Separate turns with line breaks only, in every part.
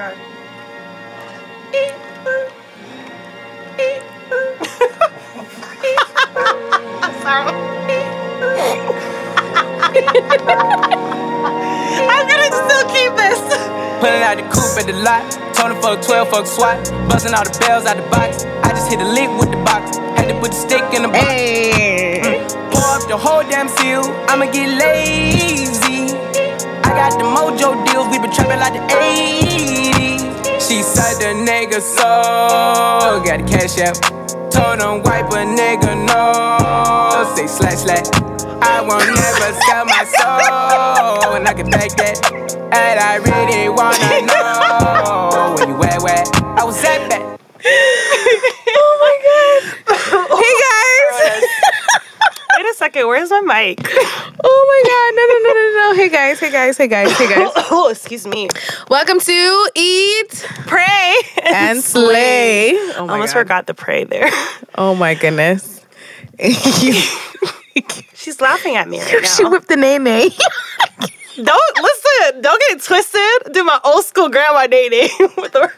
god. I'm gonna still keep this.
Pulling out the coupe at the lot. Told him fuck 12, fuck SWAT. Busting all the bells out the box. I just hit a lick with the box. Had to put the stick in the box.
Hey. Mm.
Pour up the whole damn seal. I'ma get lazy. I got the mojo deals. We been trapping like the 80s. She said the nigga so. Got the cash out. Told him wipe a nigga no. Say slash slash. I won't never sell my soul. And I can take that. And I really wanna know where you at, where I was at that.
Hey guys.
Wait a second, where's my mic?
Oh my god. No, no, no, no, no. Hey guys. Hey guys. Hey guys. Hey guys.
oh, excuse me.
Welcome to Eat
Pray
and Slay. Oh my
Almost
God.
forgot the pray there.
Oh my goodness.
She's laughing at me right
she whipped the name name.
Don't listen. Don't get it twisted. Do my old school grandma dating with the.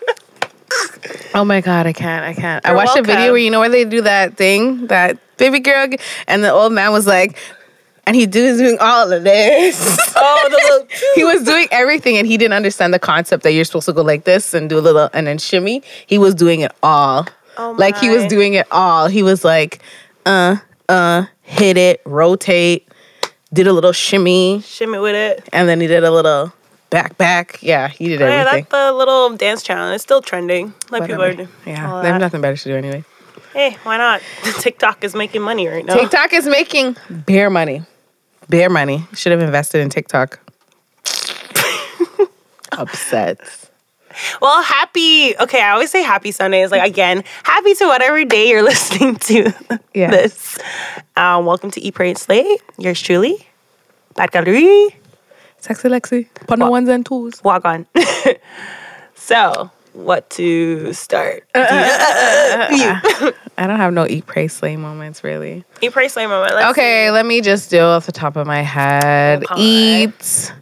Oh my god, I can't, I can't. I
You're
watched a video where you know where they do that thing, that baby girl, and the old man was like, and he do, was doing all of this.
Oh, the little.
he was doing everything, and he didn't understand the concept that you're supposed to go like this and do a little, and then shimmy. He was doing it all,
Oh my.
like he was doing it all. He was like, uh, uh, hit it, rotate, did a little shimmy,
Shimmy with it.
and then he did a little back, back. Yeah, he did
Oh, yeah,
everything.
that's the little dance channel. It's still trending. Like people are doing.
Yeah, they have nothing better to do anyway.
Hey, why not? TikTok is making money right now.
TikTok is making bare money. Bare money. Should have invested in TikTok. Upset.
Well, happy. Okay, I always say happy Sunday. Sundays. Like again, happy to whatever day you're listening to
Yeah.
this. Um, welcome to Eat Pray and Slay. Yours truly, Gallery.
Sexy Lexi. Put the ones and twos.
Walk on. so, what to start?
I don't have no eat, pray, slay moments really.
Eat Pray Slay moment. Let's
Okay, let me just do off the top of my head. Eat.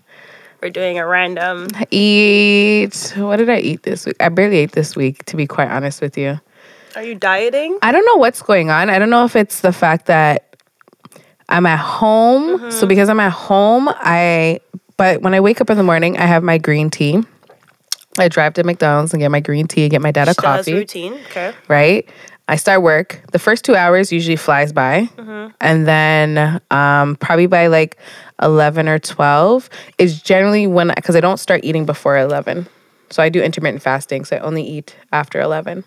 We're doing a random.
eat. What did I eat this week? I barely ate this week, to be quite honest with you.
Are you dieting?
I don't know what's going on. I don't know if it's the fact that I'm at home. Mm-hmm. So because I'm at home, I but when I wake up in the morning, I have my green tea. I drive to McDonald's and get my green tea, get my dad a
She
coffee,
routine. Okay.
right? I start work. The first two hours usually flies by, and then um, probably by like eleven or twelve is generally when because I don't start eating before eleven. So I do intermittent fasting, so I only eat after eleven.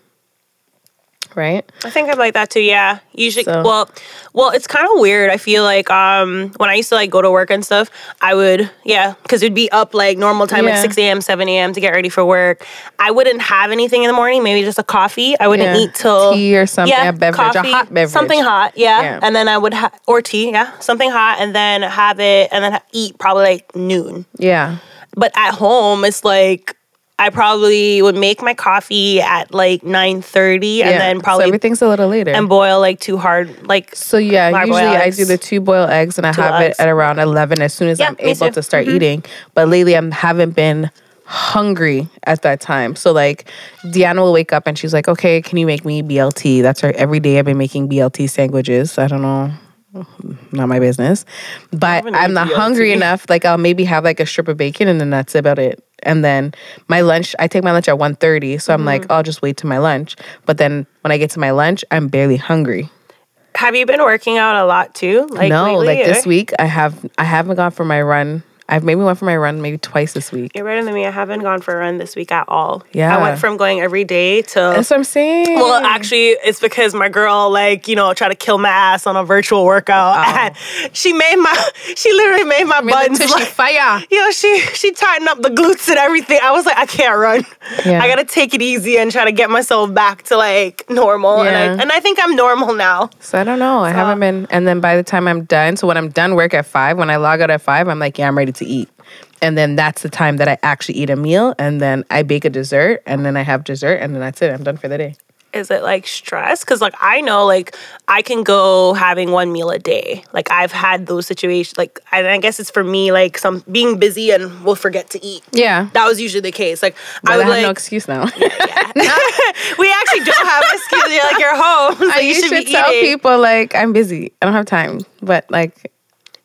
Right?
I think I'm like that too. Yeah. Usually,
So-
well, well, it's kind of weird. I feel like um when I used to like go to work and stuff, I would yeah, because it'd be up like normal time,
Yeah.
like six a.m., seven a.m. to get ready for work. I wouldn't have anything in the morning. Maybe just a coffee. I wouldn't
Yeah.
eat till
Tea or something, a beverage, a hot beverage.
something hot. Yeah.
Yeah.
and then I would have or tea. Yeah, something hot, and then have it, and then ha- eat probably like noon.
Yeah.
But at home, it's like. I probably would make my coffee at like nine thirty, and
yeah.
then
so
probably
everything's a little later.
and boil like two hard like
So yeah, usually I do the two boiled eggs and I have
eggs.
it at around eleven as soon as
Yeah,
I'm able
too. Mm-hmm.
to start eating. But lately I haven't been hungry at that time. So like Deanna will wake up and she's like, Okay, can you make me BLT? That's her every day I've been making BLT sandwiches. I don't know. Not my business. But I'm not hungry enough. Like I'll maybe have like a strip of bacon and then that's about it. And then my lunch, I take my lunch at 1.30. So I'm
Mm-hmm.
like, I'll just wait to my lunch. But then when I get to my lunch, I'm barely hungry
Have you been working out a lot too? Like
no,
lately,
like this week I have I haven't gone for my run. I've maybe went for my run maybe twice this week.
You're better than me. I haven't gone for a run this week at all.
Yeah.
I went from going every day to.
That's what I'm saying.
well, actually, it's because my girl, like, you know, tried to kill my ass on a virtual workout. Oh. And she made my, she literally made my
Oh. Made
buttons like,
fire.
you know, she she tightened up the glutes and everything. I was like, I can't run.
Yeah.
I gotta take it easy and try to get myself back to like normal. And
Yeah.
I and I think I'm normal now.
So I don't know. I haven't been. And then by the time I'm done, so when I'm done work at five, when I log out at five, I'm like, yeah, I'm ready to eat. And then that's the time that I actually eat a meal, and then I bake a dessert, and then I have dessert, and then that's it. I'm done for the day.
is it like stress? Because like I know like I can go having one meal a day. Like I've had those situations. Like and I guess it's for me like some being busy and we'll forget to eat.
Yeah.
That was usually the case. Like
But
I
I, have
like
no excuse now.
we actually don't have an excuse. You're like you're home, so
I
you should,
should
be
tell
eating.
people like I'm busy. I don't have time. But like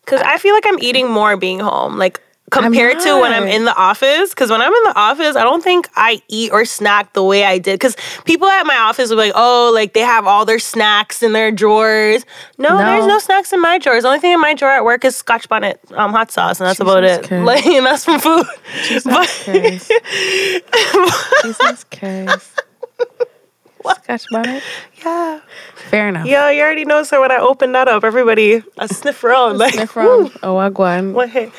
Because I feel like I'm eating more being home. Like compared to when I'm in the office. Because when I'm in the office, I don't think I eat or snack the way I did. Because people at my office will be like, oh, like they have all their snacks in their drawers. No,
No.
there's no snacks in my drawers. The only thing in my drawer at work is Scotch bonnet um, hot sauce, and that's about
Jesus
it.
Christ.
Like, and that's from food. But
Christ. Jesus Christ. Scotch bonnet?
yeah,
Fair enough.
yeah, you already know. So when I open that up, everybody a sniff around like,
Sniff
woo.
from Owagwan.
Oh, what, hey,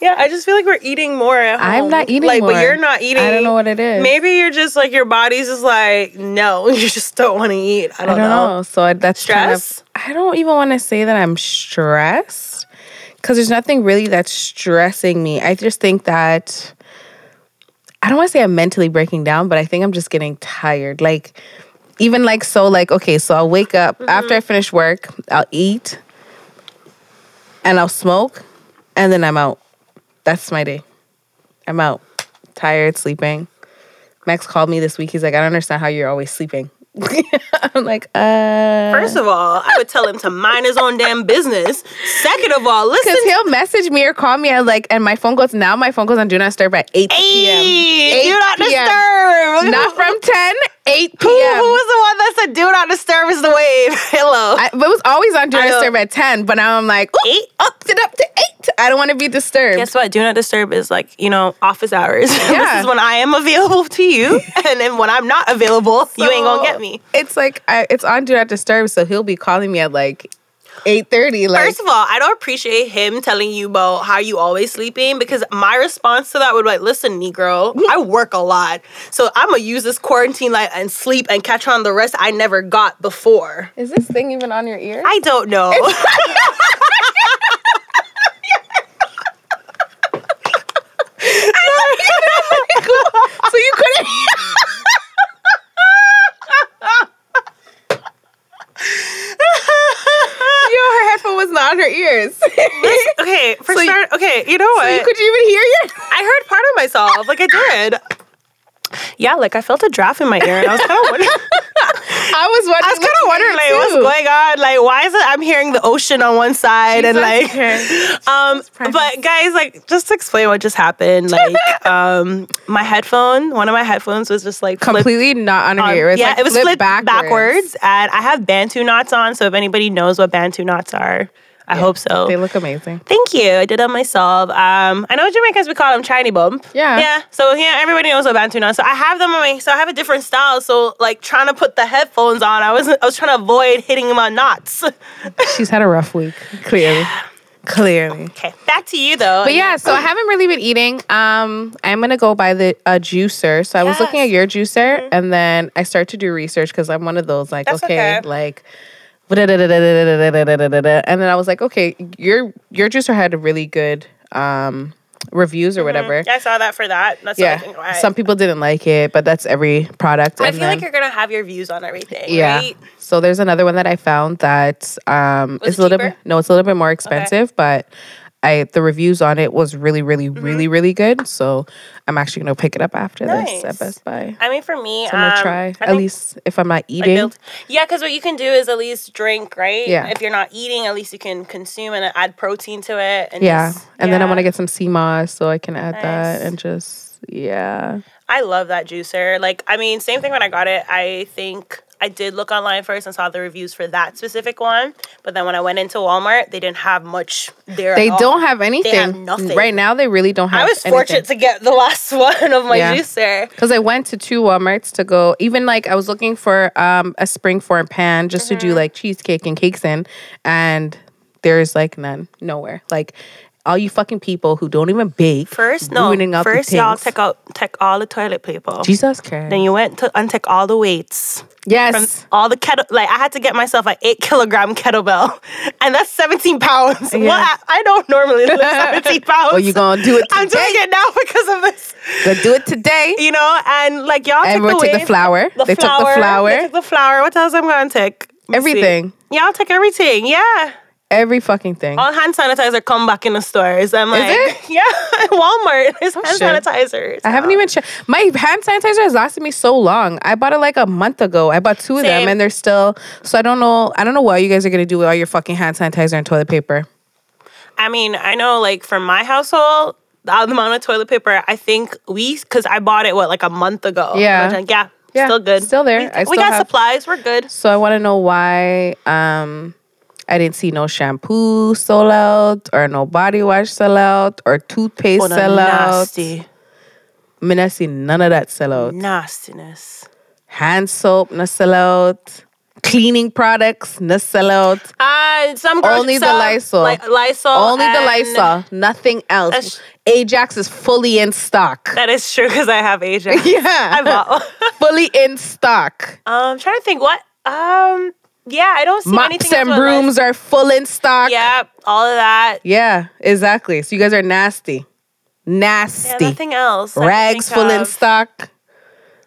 yeah, I just feel like we're eating more at home.
I'm not eating
like, but you're not eating.
I don't know what it is.
Maybe you're just like your body's just like no, you just don't want to eat. I
I
don't,
don't
know.
know. So that's kind of-
Stress?
I don't even want to say that I'm stressed because there's nothing really that's stressing me. I just think that I don't want to say I'm mentally breaking down, but I think I'm just getting tired. Like even like so, like okay, so I'll wake up
Mm-hmm.
after I finish work, I'll eat, and I'll smoke, and then I'm out. That's my day. I'm out, tired, sleeping. Max called me this week. He's like, I don't understand how you're always sleeping. I'm like, uh.
First of all, I would tell him to mind his own damn business. Second of all, listen.
Because he'll message me or call me at like, and my phone goes now. My phone goes on do not disturb at eight p.m.
Hey, do
8
not
p.m.
disturb.
Not from 10, 8
Who,
p.m.
who was the one that said do not disturb is the wave? Hello.
I, but it was always on do not disturb at ten. But now I'm like, Ooh,
Eight?
up it up to eight. I don't want to be disturbed.
Guess what? Do not disturb is like, you know, office hours. this
Yeah.
is when I am available to you. and then when I'm not available, you ain't gonna get me.
It's like I, it's on do not disturb, so he'll be calling me at like eight thirty. Like,
First of all, I don't appreciate him telling you about how you always sleeping because my response to that would be like, listen, Negro, I work a lot. So I'm gonna use this quarantine light and sleep and catch on the rest I never got before.
is this thing even on your ear?
I don't know.
so you couldn't. Yo, her headphone was not on her ears.
okay, for
So
start, okay, you know what?
you could you even hear you?
I heard part of myself, like I did. Yeah, like I felt a draft in my ear, and I was kind of wondering.
I was wondering.
I was kind of wondering, like, what's going on? Like, why is it I'm hearing the ocean on one side and like, um, but guys, like, just to explain what just happened, like, um, my headphone, one of my headphones was just like
completely not on her
on-
ear. It
yeah,
like
it was
flipped
flipped
backwards.
backwards. and I have Bantu knots on. So if anybody knows what Bantu knots are, I hope so.
They look amazing.
Thank you. I did them myself. Um, I know Jamaicans we call them shiny bump.
Yeah.
Yeah. So yeah, everybody knows what Bantu knots. So I have them on my. So I have a different style. So like trying to put the headphones on, I was I was trying to avoid hitting my knots.
She's had a rough week. Clearly, clearly.
okay, back to you though.
But yeah, so I haven't really been eating. Um, I'm gonna go buy the a juicer. So I was looking at your juicer, and then I start to do research because I'm one of those like, okay,
okay.
like. And then I was like, okay, your your juicer had really good um, reviews or whatever.
I saw that for that. That's yeah.
Some people didn't like it, but that's every product.
I
And
feel like you're gonna have your views on everything.
yeah.
Right?
So there's another one that I found that um it's
it
a little bit no, it's a little bit more expensive, but I the reviews on it was really, really,
Mm-hmm.
really, really good. So I'm actually gonna pick it up after this at Best Buy.
I mean, for me,
So I'm gonna
um,
try
I
at least if I'm not
like
eating.
build- Yeah, because what you can do is at least drink, right?
Yeah.
If you're not eating, at least you can consume and add protein to it. And
yeah,
just-
and then I
yeah.
want to get some sea moss so I can add that and just yeah.
I love that juicer. Like, I mean, same thing when I got it. I think I did look online first and saw the reviews for that specific one. But then when I went into Walmart, they didn't have much there.
They
at all.
don't have anything
nothing.
right now. They really don't have.
I was fortunate to get the last one of my
Yeah.
juicer.
Because I went to two Walmarts to go. Even like I was looking for um, a spring form pan just to
Mm-hmm.
do like cheesecake and cakes in, and there's like none, nowhere. Like all you fucking people who don't even bake.
First, no. First, y'all take out take all the toilet paper.
Jesus Christ.
Then you went to untake all the weights.
yes.
All the kettle, like I had to get myself an eight kilogram kettlebell, and that's seventeen pounds.
Yeah.
What I, I don't normally lift seventeen pounds.
Well, you gonna do it
I'm doing it now because of this.
Go do it today.
You know, and like y'all
Everyone
took the
took the flour.
The
They took the
flour.
flour.
They took the flour. What else I'm gonna take? Let me see.
Everything.
Yeah, I'll take everything. Yeah.
Every fucking thing.
All hand sanitizer come back in the stores. I'm like,
it?
yeah, Walmart. There's hand
shit.
sanitizers.
I haven't even checked. My hand sanitizer has lasted me so long. I bought it like a month ago. I bought two of them and they're still. So I don't know. I don't know what you guys are gonna do with all your fucking hand sanitizer and toilet paper.
I mean, I know like for my household, the amount of toilet paper, I think we, because I bought it, what, like a month ago.
Yeah.
Like, yeah,
Yeah,
still good.
still there.
We,
I
we got
have-
supplies. We're good.
So I want to know why um I didn't see no shampoo sold out or no body wash sell out or toothpaste
Oh,
sell out.
nasty.
I mean, I see none of that sell out.
Nastiness.
Hand soap no sell out. Cleaning products no sell out.
Uh, some
Only the Lysol.
Like Lysol.
Only the Lysol, nothing else. Ajax is fully in stock.
That is true because I have Ajax.
Yeah.
I bought.
fully in stock.
um, I'm trying to think what. Um, yeah, I don't see
Mops
anything.
and
with Lysol.
brooms are full in stock.
Yeah, all of that.
Yeah, exactly. So you guys are nasty.
Yeah,
Nasty.
nothing else.
Rags full in stock.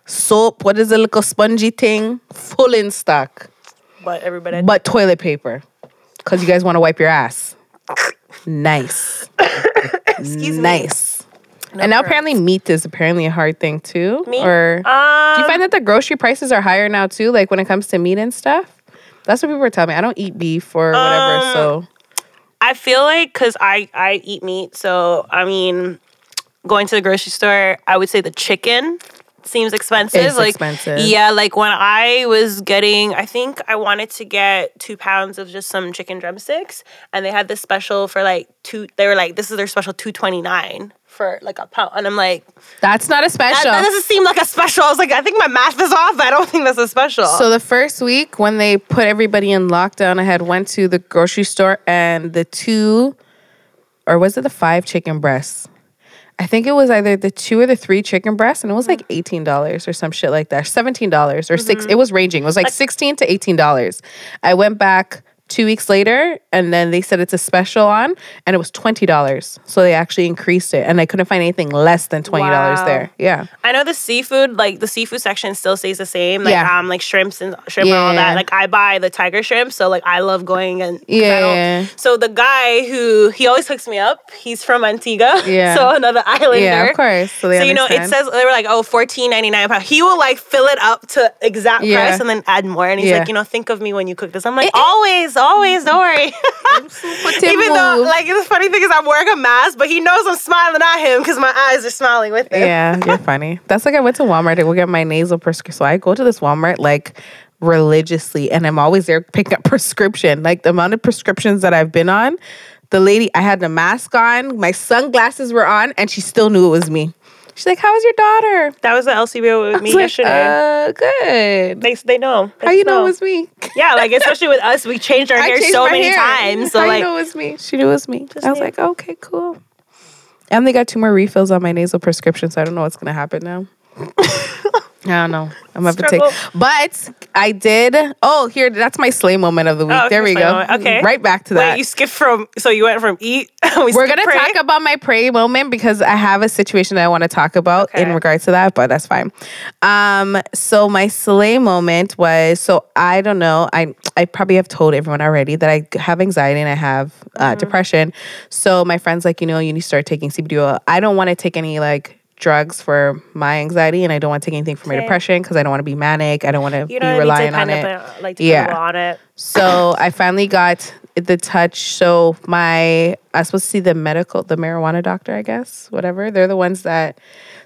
Soap, what is the little spongy thing? Full in stock.
But everybody.
But toilet paper. Because you guys want to wipe your ass. Nice.
Excuse me.
nice. and now apparently meat is apparently a hard thing too.
Meat?
Or
Um,
do you find that the grocery prices are higher now too? Like when it comes to meat and stuff? That's what people were telling me. I don't eat beef or whatever,
Um,
so
I feel like because I I eat meat, so I mean, going to the grocery store, I would say the chicken seems expensive.
It's
like
expensive.
yeah, like when I was getting, I think I wanted to get two pounds of just some chicken drumsticks, and they had this special for like two. They were like, this is their special two twenty nine for like a pound, and I'm like,
that's not a special.
that doesn't seem like a special. I was like, I think my math is off. I don't think that's a special.
So the first week when they put everybody in lockdown, I had went to the grocery store and the two, or was it the five chicken breasts? I think it was either the two or the three chicken breasts, and it was like mm-hmm. eighteen dollars or some shit like that, seventeen dollars or 6 mm-hmm. It was ranging. It was like, sixteen to eighteen dollars. I went back two weeks later, and then they said it's a special on, and it was twenty dollars. So they actually increased it, and I couldn't find anything less than twenty dollars
Wow.
there. Yeah.
I know the seafood, like the seafood section still stays the same. Like
Yeah.
um like shrimps and shrimp and all that. Like I buy the tiger shrimp, so like I love going and
Yeah.
So the guy who he always hooks me up, he's from Antigua.
Yeah.
So another islander.
Yeah, of course. So, they
So you know, it says they were like, oh, fourteen ninety nine pound. He will like fill it up to exact
Yeah.
price and then add more. And he's
Yeah.
like, you know, think of me when you cook this. I'm like, always, always, don't worry. Even though, like, the funny thing is, I'm wearing a mask, but he knows I'm smiling at him because my eyes are smiling with him.
Yeah, you're funny. That's like I went to Walmart to go get my nasal prescription. So I go to this Walmart like religiously, and I'm always there picking up prescription. Like the amount of prescriptions that I've been on, the lady, I had the mask on, my sunglasses were on, and she still knew it was me. She's like, "How was your daughter?"
That was the LCBO with
I
me
like,
yesterday.
uh, good.
they they know. They
How you
just
know it was me?
Yeah, like especially with us, we changed our
I
hair so many
hair.
times. So
How
like,
you know it was me? She knew it was me. I was
me.
like, okay, cool. And they got two more refills on my nasal prescription, so I don't know what's gonna happen now. I don't know. I'm gonna have to take. But I did. Oh, here, that's my slay moment of the week.
Oh,
there we go.
moment. Okay.
right back to that.
wait, you skipped from. So you went from eat. we
We're gonna
pray.
talk about my pray moment because I have a situation that I want to talk about in regards to that, but that's fine. Um, so my slay moment was so I don't know. I I probably have told everyone already that I have anxiety and I have uh,
Mm-hmm.
depression. So my friends like you know you need to start taking CBD oil. I don't want to take any like drugs for my anxiety and I don't want to take anything for my depression because I don't want to be manic. I don't want to be relying on it.
like
Yeah.
on it.
So I finally got the touch. So my I was supposed to see the medical, the marijuana doctor, I guess, whatever. They're the ones that.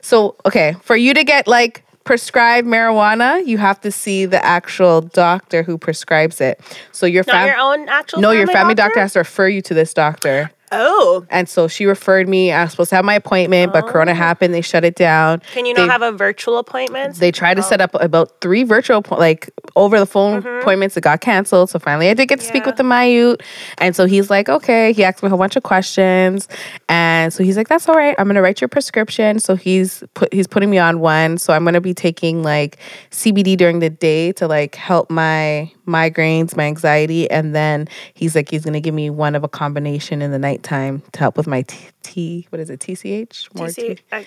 So okay, for you to get like prescribed marijuana, you have to see the actual doctor who prescribes it. So your
Not
fam-
your own actual.
no, your family doctor has to refer you to this doctor.
Oh.
And so she referred me. I was supposed to have my appointment, but Corona
Oh.
happened. They shut it down.
Can you not have a virtual appointment?
They tried to set up about three virtual, like over the phone appointments that got canceled. So finally, I did get to speak
Mm-hmm.
With the Mayute. And so he's like, okay. He asked me a whole bunch of questions, and so he's like, that's all right. I'm gonna write your prescription. So he's put he's putting me on one. So I'm gonna be taking like CBD during the day to like help my migraines, my anxiety, and then he's like, he's gonna give me one of a combination in the nighttime to help with my T. T what is it? TCH? More
TC
T-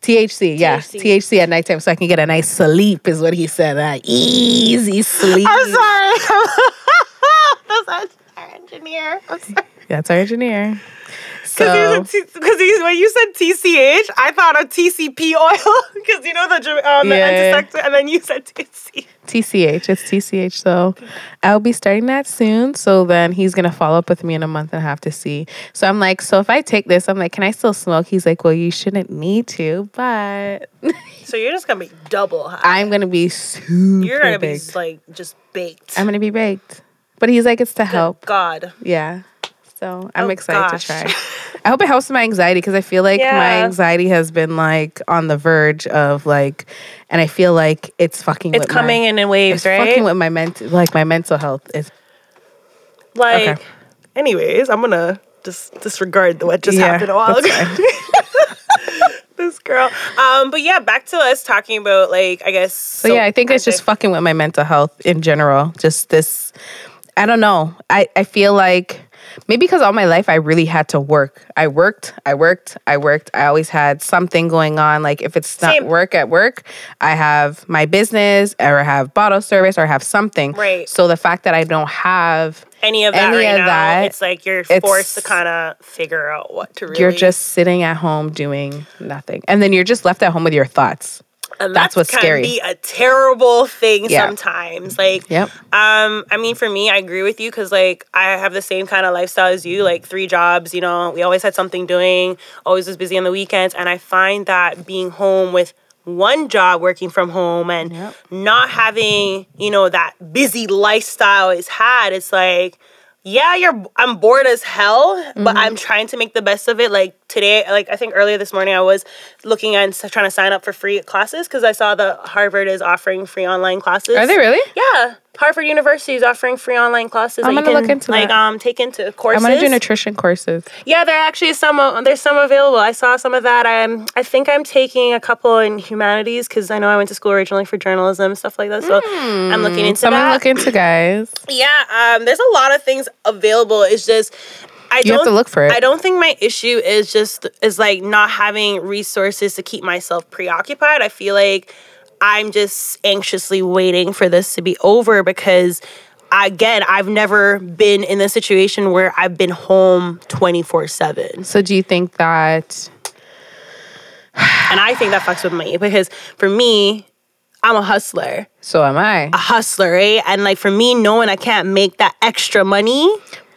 THC, yeah,
THC.
THC at nighttime, so I can get a nice sleep, is what he said. Uh, easy sleep.
I'm sorry. That's our engineer. I'm sorry.
That's our engineer.
Because
So
because when you said TCH, I thought of TCP oil because you know the um, the
Yeah.
antiseptic, and then you said TCH.
TCH, it's TCH. So I'll be starting that soon. So then he's gonna follow up with me in a month and a half to see. So I'm like, so if I take this, I'm like, can I still smoke? He's like, well, you shouldn't need to, but
So you're just gonna be double high.
I'm gonna be super
You're gonna be like just baked.
I'm gonna be baked. But he's like, it's to help.
God.
Yeah. So I'm
Oh,
excited
gosh.
to try. I hope it helps my anxiety because I feel like my anxiety has been like on the verge of like, and I feel like it's fucking.
It's
with
coming
my,
in in waves,
It's
right?
fucking with my mental, like my mental health. Is
like,
Okay.
anyways, I'm gonna just disregard what just
Yeah,
happened a while ago. this girl. Um, but yeah, back to us talking about like I guess.
so, yeah, I think it's just fucking with my mental health in general. Just this, I don't know. I I feel like. Maybe because all my life I really had to work. I worked, I worked, I worked. I always had something going on. Like if it's not
Same.
work at work, I have my business or I have bottle service or I have something.
Right.
So the fact that I don't have
any of that
any
right
of
now.
that,
it's like you're
it's-
forced to kind of figure out what to really.
you're just sitting at home doing nothing. And then you're just left at home with your thoughts.
And
that's what's
can
scary.
Be a terrible thing
Yeah.
sometimes. Like,
Yep.
Um, I mean, for me, I agree with you because like I have the same kind of lifestyle as you, like three jobs. You know, we always had something doing. Always was busy on the weekends, and I find that being home with one job working from home and
Yep.
not having you know that busy lifestyle is had it's like yeah you're i'm bored as hell
Mm-hmm.
but i'm trying to make the best of it like today like i think earlier this morning i was looking at s- trying to sign up for free classes because i saw that harvard is offering free online classes
Are they really?
yeah harvard university is offering free online classes
I'm
that
gonna
can
look into
like
that.
um take into courses
I'm gonna do nutrition courses.
yeah, there actually is some. uh, There's some available. I saw some of that. I'm. I think I'm taking a couple in humanities because I know I went to school originally for journalism and stuff like that. So I'm looking into
Someone
that.
look into guys.
yeah, um, there's a lot of things available. It's just I
You
don't
have to look for it.
I don't think my issue is just is like not having resources to keep myself preoccupied. I feel like I'm just anxiously waiting for this to be over because again, I've never been in the situation where I've been home 24/7.
So do you think that
And I think that fucks with me because for me, I'm a hustler.
so am I?
a hustler, right? And like for me, knowing I can't make that extra money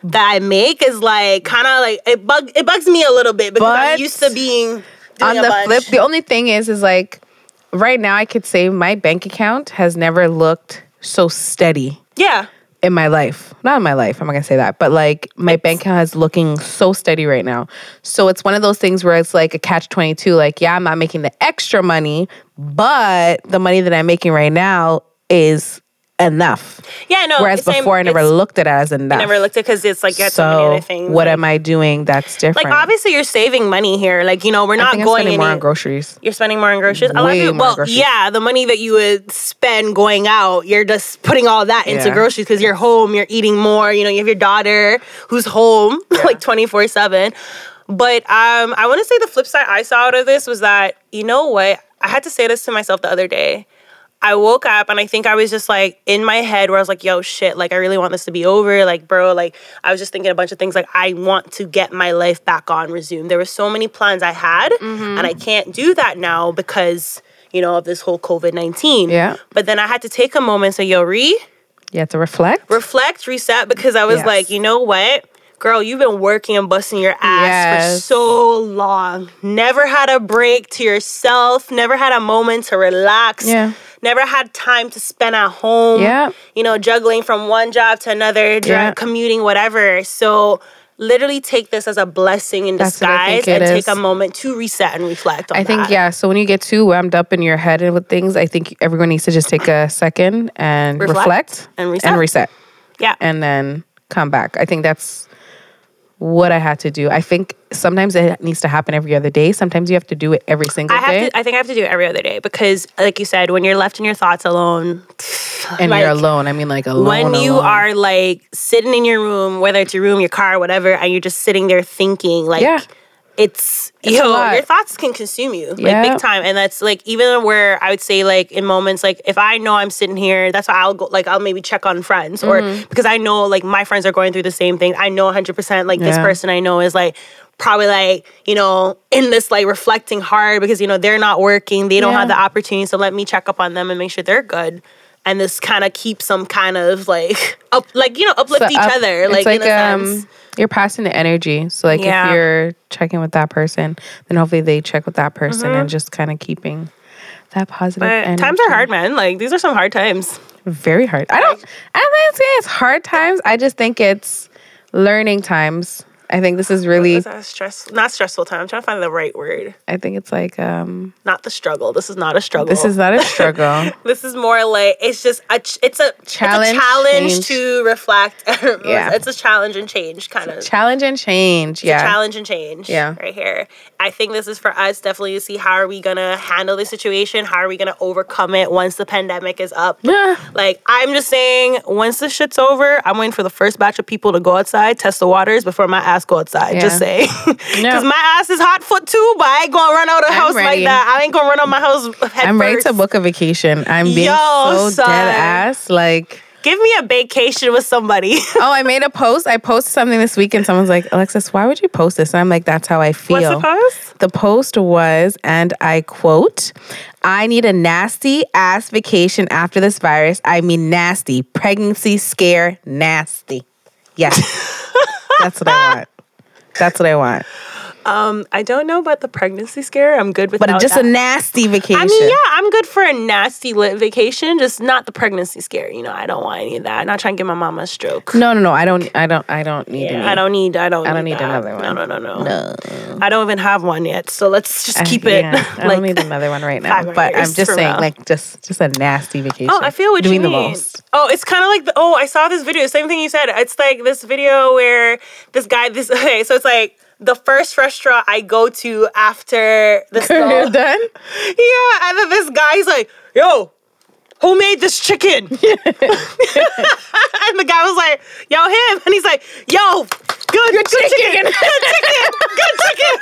that I make is like kind of like it bug it bugs me a little bit because I'm used to being
On the flip, the only thing is is like right now I could say my bank account has never looked so steady
yeah.
in my life. Not in my life, I'm not gonna say that, but like my bank account is looking so steady right now. So it's one of those things where it's like a catch 22. Like, yeah, I'm not making the extra money, but the money that I'm making right now is enough.
Yeah, no.
Whereas
same-
before I never looked at it as enough.
I never looked at because it's like so, many
so
things.
what
like,
am I doing that's different?
Like obviously you're saving money here. Like you know we're not going
spending
any.
more on groceries.
you're spending more on groceries. A lot of people, well,
groceries.
yeah, the money that you would spend going out, you're just putting all that into
Yeah.
groceries because you're home, you're eating more. You know, you have your daughter who's home like twenty four seven. But um, I want to say the flip side I saw out of this was that you know what I had to say this to myself the other day. I woke up and I think I was just like in my head where I was like, yo, shit, like I really want this to be over. Like, bro, like I was just thinking a bunch of things. Like, I want to get my life back on resume. There were so many plans I had,
Mm-hmm.
and I can't do that now because, you know, of this whole COVID 19.
Yeah.
But then I had to take a moment and say, yo, Ree,
You have to reflect.
reflect, reset, because I was
Yes.
like, you know what? Girl, you've been working and busting your ass for so long. Never had a break to yourself, never had a moment to relax.
Yeah.
Never had time to spend at home.
Yeah.
You know, juggling from one job to another,
Yeah.
commuting, whatever. So literally take this as a blessing in
That's what I think
disguise and
it
take a moment to reset and reflect on it.
I think
that.
yeah. So when you get too wound up in your head and with things, I think everyone needs to just take a second and
Reflect
reflect,
and reset.
and reset,
Yeah.
and then come back. I think that's what I had to do. I think sometimes it needs to happen every other day. Sometimes you have to do it every single
I have
day,
to I think I have to do it every other day because like you said, when you're left in your thoughts alone,
and
like,
you're alone. I mean, like alone.
when you
alone.
are like sitting in your room, whether it's your room, your car, whatever, and you're just sitting there thinking, like
Yeah.
It's,
a
yo,
lot.
your thoughts can consume you like big time. And that's like even where I would say like in moments like if I know I'm sitting here, that's why I'll go like I'll maybe check on friends or
Mm-hmm.
because I know like my friends are going through the same thing. I know 100% like this
Yeah.
person I know is like probably like you know in this like reflecting hard because you know they're not working they don't
Yeah.
have the opportunity so let me check up on them and make sure they're good and this kind of keeps them kind of like up like you know uplift
So
each
up-
other
it's
like, in a sense
you're passing the energy. So like
Yeah.
if you're checking with that person, then hopefully they check with that person
Mm-hmm.
and just kind of keeping that positive
but
energy.
times are hard man like these are some hard times
Very hard. I don't. I don't say it's hard times. I just think it's learning times. I think this is really.
that stress not stressful time i'm trying to find the right word
I think it's like um.
not the struggle this is not a struggle
This is not a struggle.
this is more like it's just a ch- it's a
Challenge,
it's a challenge
change.
to reflect
Yeah.
it's a challenge and change kind of
Challenge and change. Yeah.
challenge and change
Yeah.
right here i think this is for us definitely to see how are we gonna handle the situation how are we gonna overcome it once the pandemic is up
Yeah.
like i'm just saying once this shit's over i'm waiting for the first batch of people to go outside test the waters before my ass go outside just say because my ass is hot foot too but i ain't gonna run out of house like that i ain't gonna run out my house head
I'm ready to book a vacation. I'm being
Yo,
so
son.
dead ass. Like,
give me a vacation with somebody
oh, I made a post. I posted something this week, and someone's like, Alexis, why would you post this? And I'm like, that's how I feel.
what's the post
The post was, and I quote, I need a nasty ass vacation after this virus. I mean, nasty. Pregnancy scare, nasty. Yes. That's what I want. That's what I want.
Um i don't know about the pregnancy scare i'm good with
But just a nasty vacation.
I mean, yeah, I'm good for a nasty lit vacation, just not the pregnancy scare. You know, I don't want any of that. I'm not trying to give my mama a stroke.
No, no, no. I don't. I don't. I don't need.
Yeah,
any.
I don't need. I don't.
I don't need
that.
another one.
No, no, no, no,
No.
I don't even have one yet. So let's just
I-
keep it.
yeah, I
like,
don't need another one right now. But I'm just saying,
now.
like, just just a nasty vacation.
Oh, I feel what
doing
you
the
mean.
most.
Oh, it's kind of like the, oh, I saw this video. Same thing you said. It's like this video where this guy. This okay. So it's like the first restaurant I go to after this.
You're done.
Yeah, and then this guy's like, "Yo, who made this chicken?" and the guy was like, "Yo, him," and he's like, "Yo, good, good, chicken, good chicken, good chicken."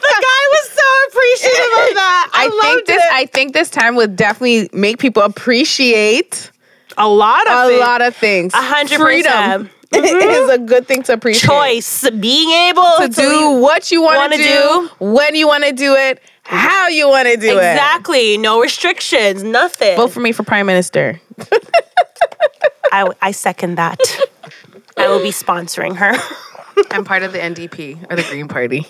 the guy was so appreciative of that. I,
I think this.
it.
I think this time would definitely make people appreciate
a lot of
a
things.
lot of things.
A hundred
Freedom
percent. Mm-hmm.
is a good thing to appreciate.
choice, being able
to
to,
do what you want to do, when you want to do it, how you want to do it.
exactly no restrictions, nothing.
Vote for me for prime minister.
I, I second that. I will be sponsoring her.
I'm part of the NDP or the Green Party.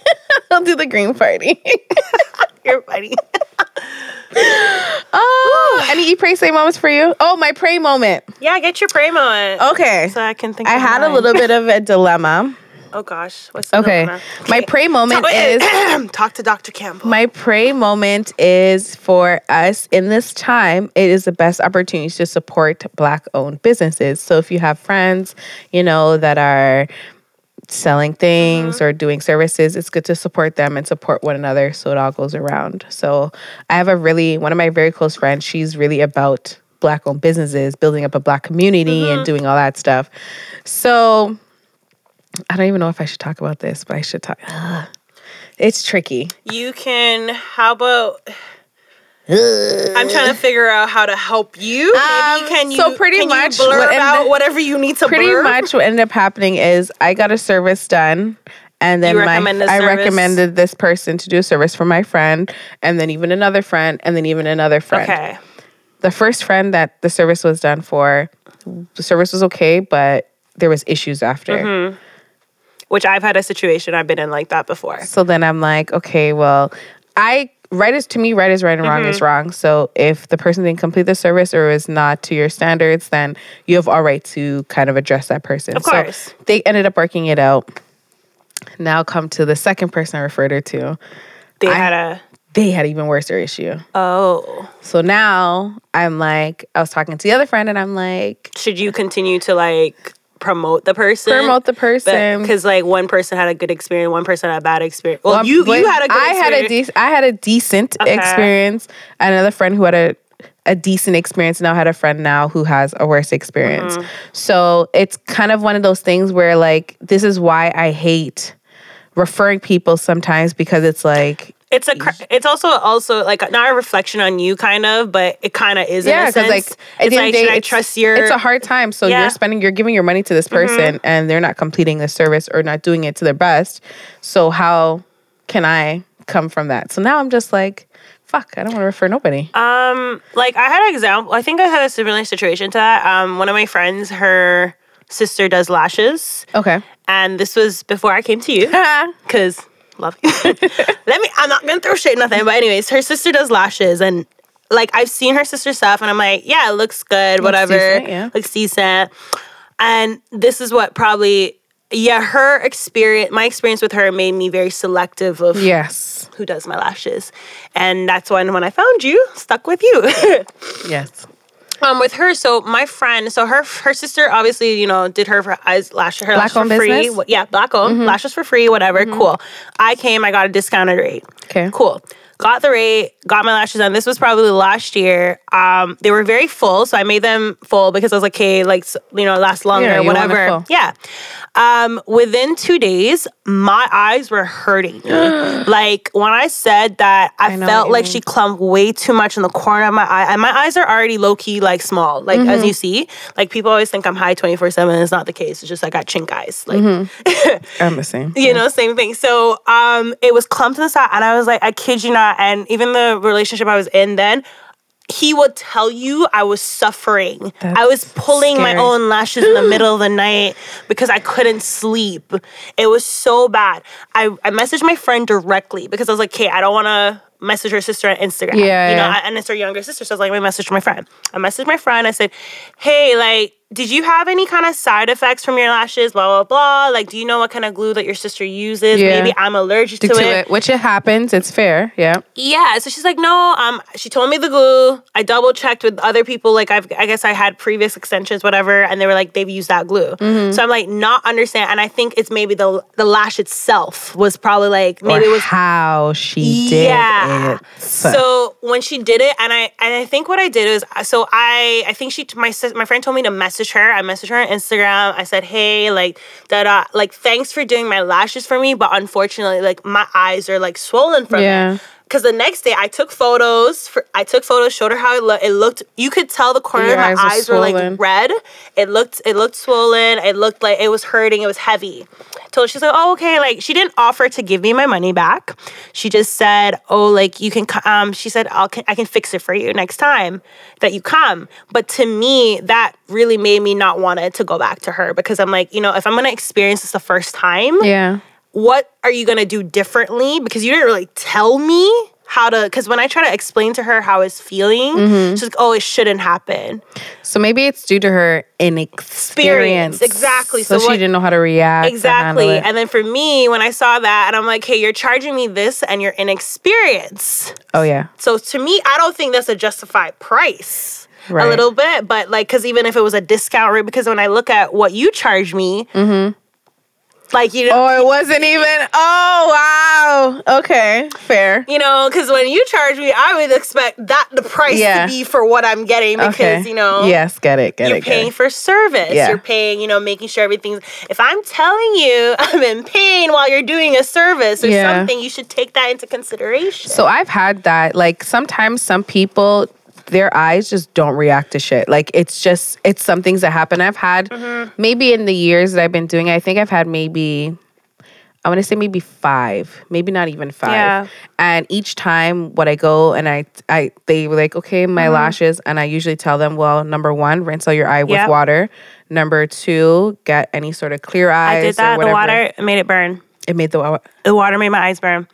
I'll do the Green Party.
You're funny.
oh, any pray say moments for you? Oh, my pray moment.
Yeah, get your pray moment.
Okay.
So I can think.
I had a little bit of a dilemma.
Oh gosh, what's the
Okay.
dilemma?
My pray moment is
talk to Dr. Campbell.
my pray moment is for us in this time. It is the best opportunity to support black owned businesses. So if you have friends, you know, that are selling things mm-hmm. or doing services, it's good to support them and support one another so it all goes around. So I have a really one of my very close friends, she's really about black owned businesses, building up a black community and mm-hmm. doing all that stuff. So I don't even know if I should talk about this, but I should talk. Ugh. It's tricky.
You can. How about? I'm trying to figure out how to help you.
Um,
can you?
so pretty
can
much
you blur
what ended-
whatever you need to
Pretty
blur?
much what ended up happening is I got a service done. And then my, I recommended this person to do a service for my friend, and then even another friend, and then even another friend.
Okay.
The first friend that the service was done for, the service was okay, but there was issues after.
Mm-hmm. Which I've had a situation I've been in like that before.
So then I'm like, okay, well, I right is to me right is right and wrong is mm-hmm. wrong. So if the person didn't complete the service or is not to your standards, then you have all right to kind of address that person.
Of course.
So they ended up working it out. Now come to the second person I referred her to.
They
I-
had a
They had even worse issue.
oh.
So now I'm like, I was talking to the other friend and I'm like,
Should you continue to like promote the person?
promote the person.
because like one person had a good experience, one person had a bad experience. Well,
Well,
you you had a good
I had a
experience.
dec- I had a decent
Okay.
experience. Another friend who had a a decent experience now had a friend now who has a worse experience.
Mm-hmm.
So it's kind of one of those things where like this is why I hate referring people sometimes because it's like
It's a. cr- It's also also like not a reflection on you, kind of, but it kind of is.
yeah, because like at
it's
the end
like
the
should I trust your?
It's a hard time. So
Yeah. Mm-hmm.
you're spending, you're giving your money to this person, and they're not completing the service or not doing it to their best. So how can I come from that? So now I'm just like, fuck, I don't want to refer nobody.
Um, like I had an example. I think I had a similar situation to that. Um, one of my friends, her sister does lashes,
okay.
and this was before I came to you. because love you. Let me. I'm not gonna throw shade nothing, but anyways, her sister does lashes, and like I've seen her sister stuff, and I'm like, yeah, it looks good, whatever,
decent, yeah.
looks decent. And this is what probably, yeah, her experience, my experience with her made me very selective of
yes.
who does my lashes, and that's when when I found you, stuck with you.
Yes.
Um, with her, so my friend, so her her sister obviously, you know, did her for eyes lash her lashes for free.
business? Mm-hmm.
Yeah, black owned lashes for free, whatever. Cool. I came, I got a discounted rate.
Okay.
Cool. Got the rate, got my lashes done. This was probably last year. Um, they were very full, so I made them full because I was like, okay, like you know, last longer,
Yeah, you want it
whatever. Yeah. Um, within two days, my eyes were hurting. like when I said that, I,
know
felt like
mean.
she clumped way too much in the corner of my eye, and my eyes are already low key like small. Like
Mm-hmm.
as you see, like people always think I'm high twenty four seven. It's not the case. It's just I got chink eyes. Like
I'm the same.
you know, same thing. So um, it was clumped in the side, and I was like, I kid you not. And even the relationship I was in then, he would tell you I was suffering. I was pulling my own lashes in the middle of the night because I couldn't sleep. It was so bad. I, I messaged my friend directly because I was like, okay, I don't want to message her sister on Instagram.
Yeah,
You know, and it's her younger sister. So I was like, let me message my friend. I messaged my friend. I said, hey, like, did you have any kind of side effects from your lashes? Blah, blah, blah. Like, do you know what kind of glue that your sister uses?
Yeah.
Maybe I'm allergic
to,
to,
it. which it happens. It's fair. Yeah.
yeah, so she's like, no. Um, she told me the glue. I double checked with other people. Like, I've, I guess I had previous extensions, whatever, and they were like, they've used that glue.
Mm-hmm.
So I'm like, not understand. And I think it's maybe the the lash itself was probably like maybe
or
it was
how she did
yeah.
it.
So when she did it, and I and I think what I did is so I I think she my sis, my friend told me to message her. I messaged her on Instagram. I said, hey, like da da, like thanks for doing my lashes for me, but unfortunately, like my eyes are like swollen from
Yeah.
it. Because the next day I took photos. For, I took photos, showed her how it looked. It looked. You could tell the corner
Your
of my
eyes were
eyes were like red. It looked. It looked swollen. It looked like it was hurting. It was heavy. Told she's like, oh okay. Like she didn't offer to give me my money back. She just said, oh like you can. Um, she said I'll I can fix it for you next time that you come. But to me, that really made me not want it to go back to her because I'm like, you know, if I'm gonna experience this the first time,
yeah.
what are you gonna do differently? Because you didn't really tell me how to. Because when I try to explain to her how I was feeling,
Mm-hmm.
she's like, "Oh, it shouldn't happen."
So maybe it's due to her inexperience.
Experience, exactly.
So,
So
she didn't know how to react.
Exactly.
it.
And then for me, when I saw that, and I'm like, "Hey, you're charging me this, and you're inexperienced."
oh yeah.
So to me, I don't think that's a justified price.
Right.
A little bit, but like, because even if it was a discount rate, because when I look at what you charge me, like you know,
Oh, it wasn't even. Oh wow. Okay. Fair.
You know, because when you charge me, I would expect that the price
Yeah.
to be for what I'm getting because
Okay.
you know,
Yes. Get it. Get
you're
it. Get
paying
it.
for service.
Yeah.
You're paying, you know, making sure everything's. If I'm telling you I'm in pain while you're doing a service or
Yeah.
something, you should take that into consideration.
So I've had that. Like sometimes some people, their eyes just don't react to shit. Like it's just it's some things that happen. I've had
Mm-hmm.
maybe in the years that I've been doing. it, I think I've had maybe. I want to say maybe five, maybe not even five.
Yeah.
And each time what I go and I I they were like, okay, my
Mm-hmm.
lashes, and I usually tell them, well, number one, rinse out your eye with
Yep.
water. Number two, get any sort of clear eyes.
I did that. The water made it burn.
It made the wa-
The water made my eyes burn.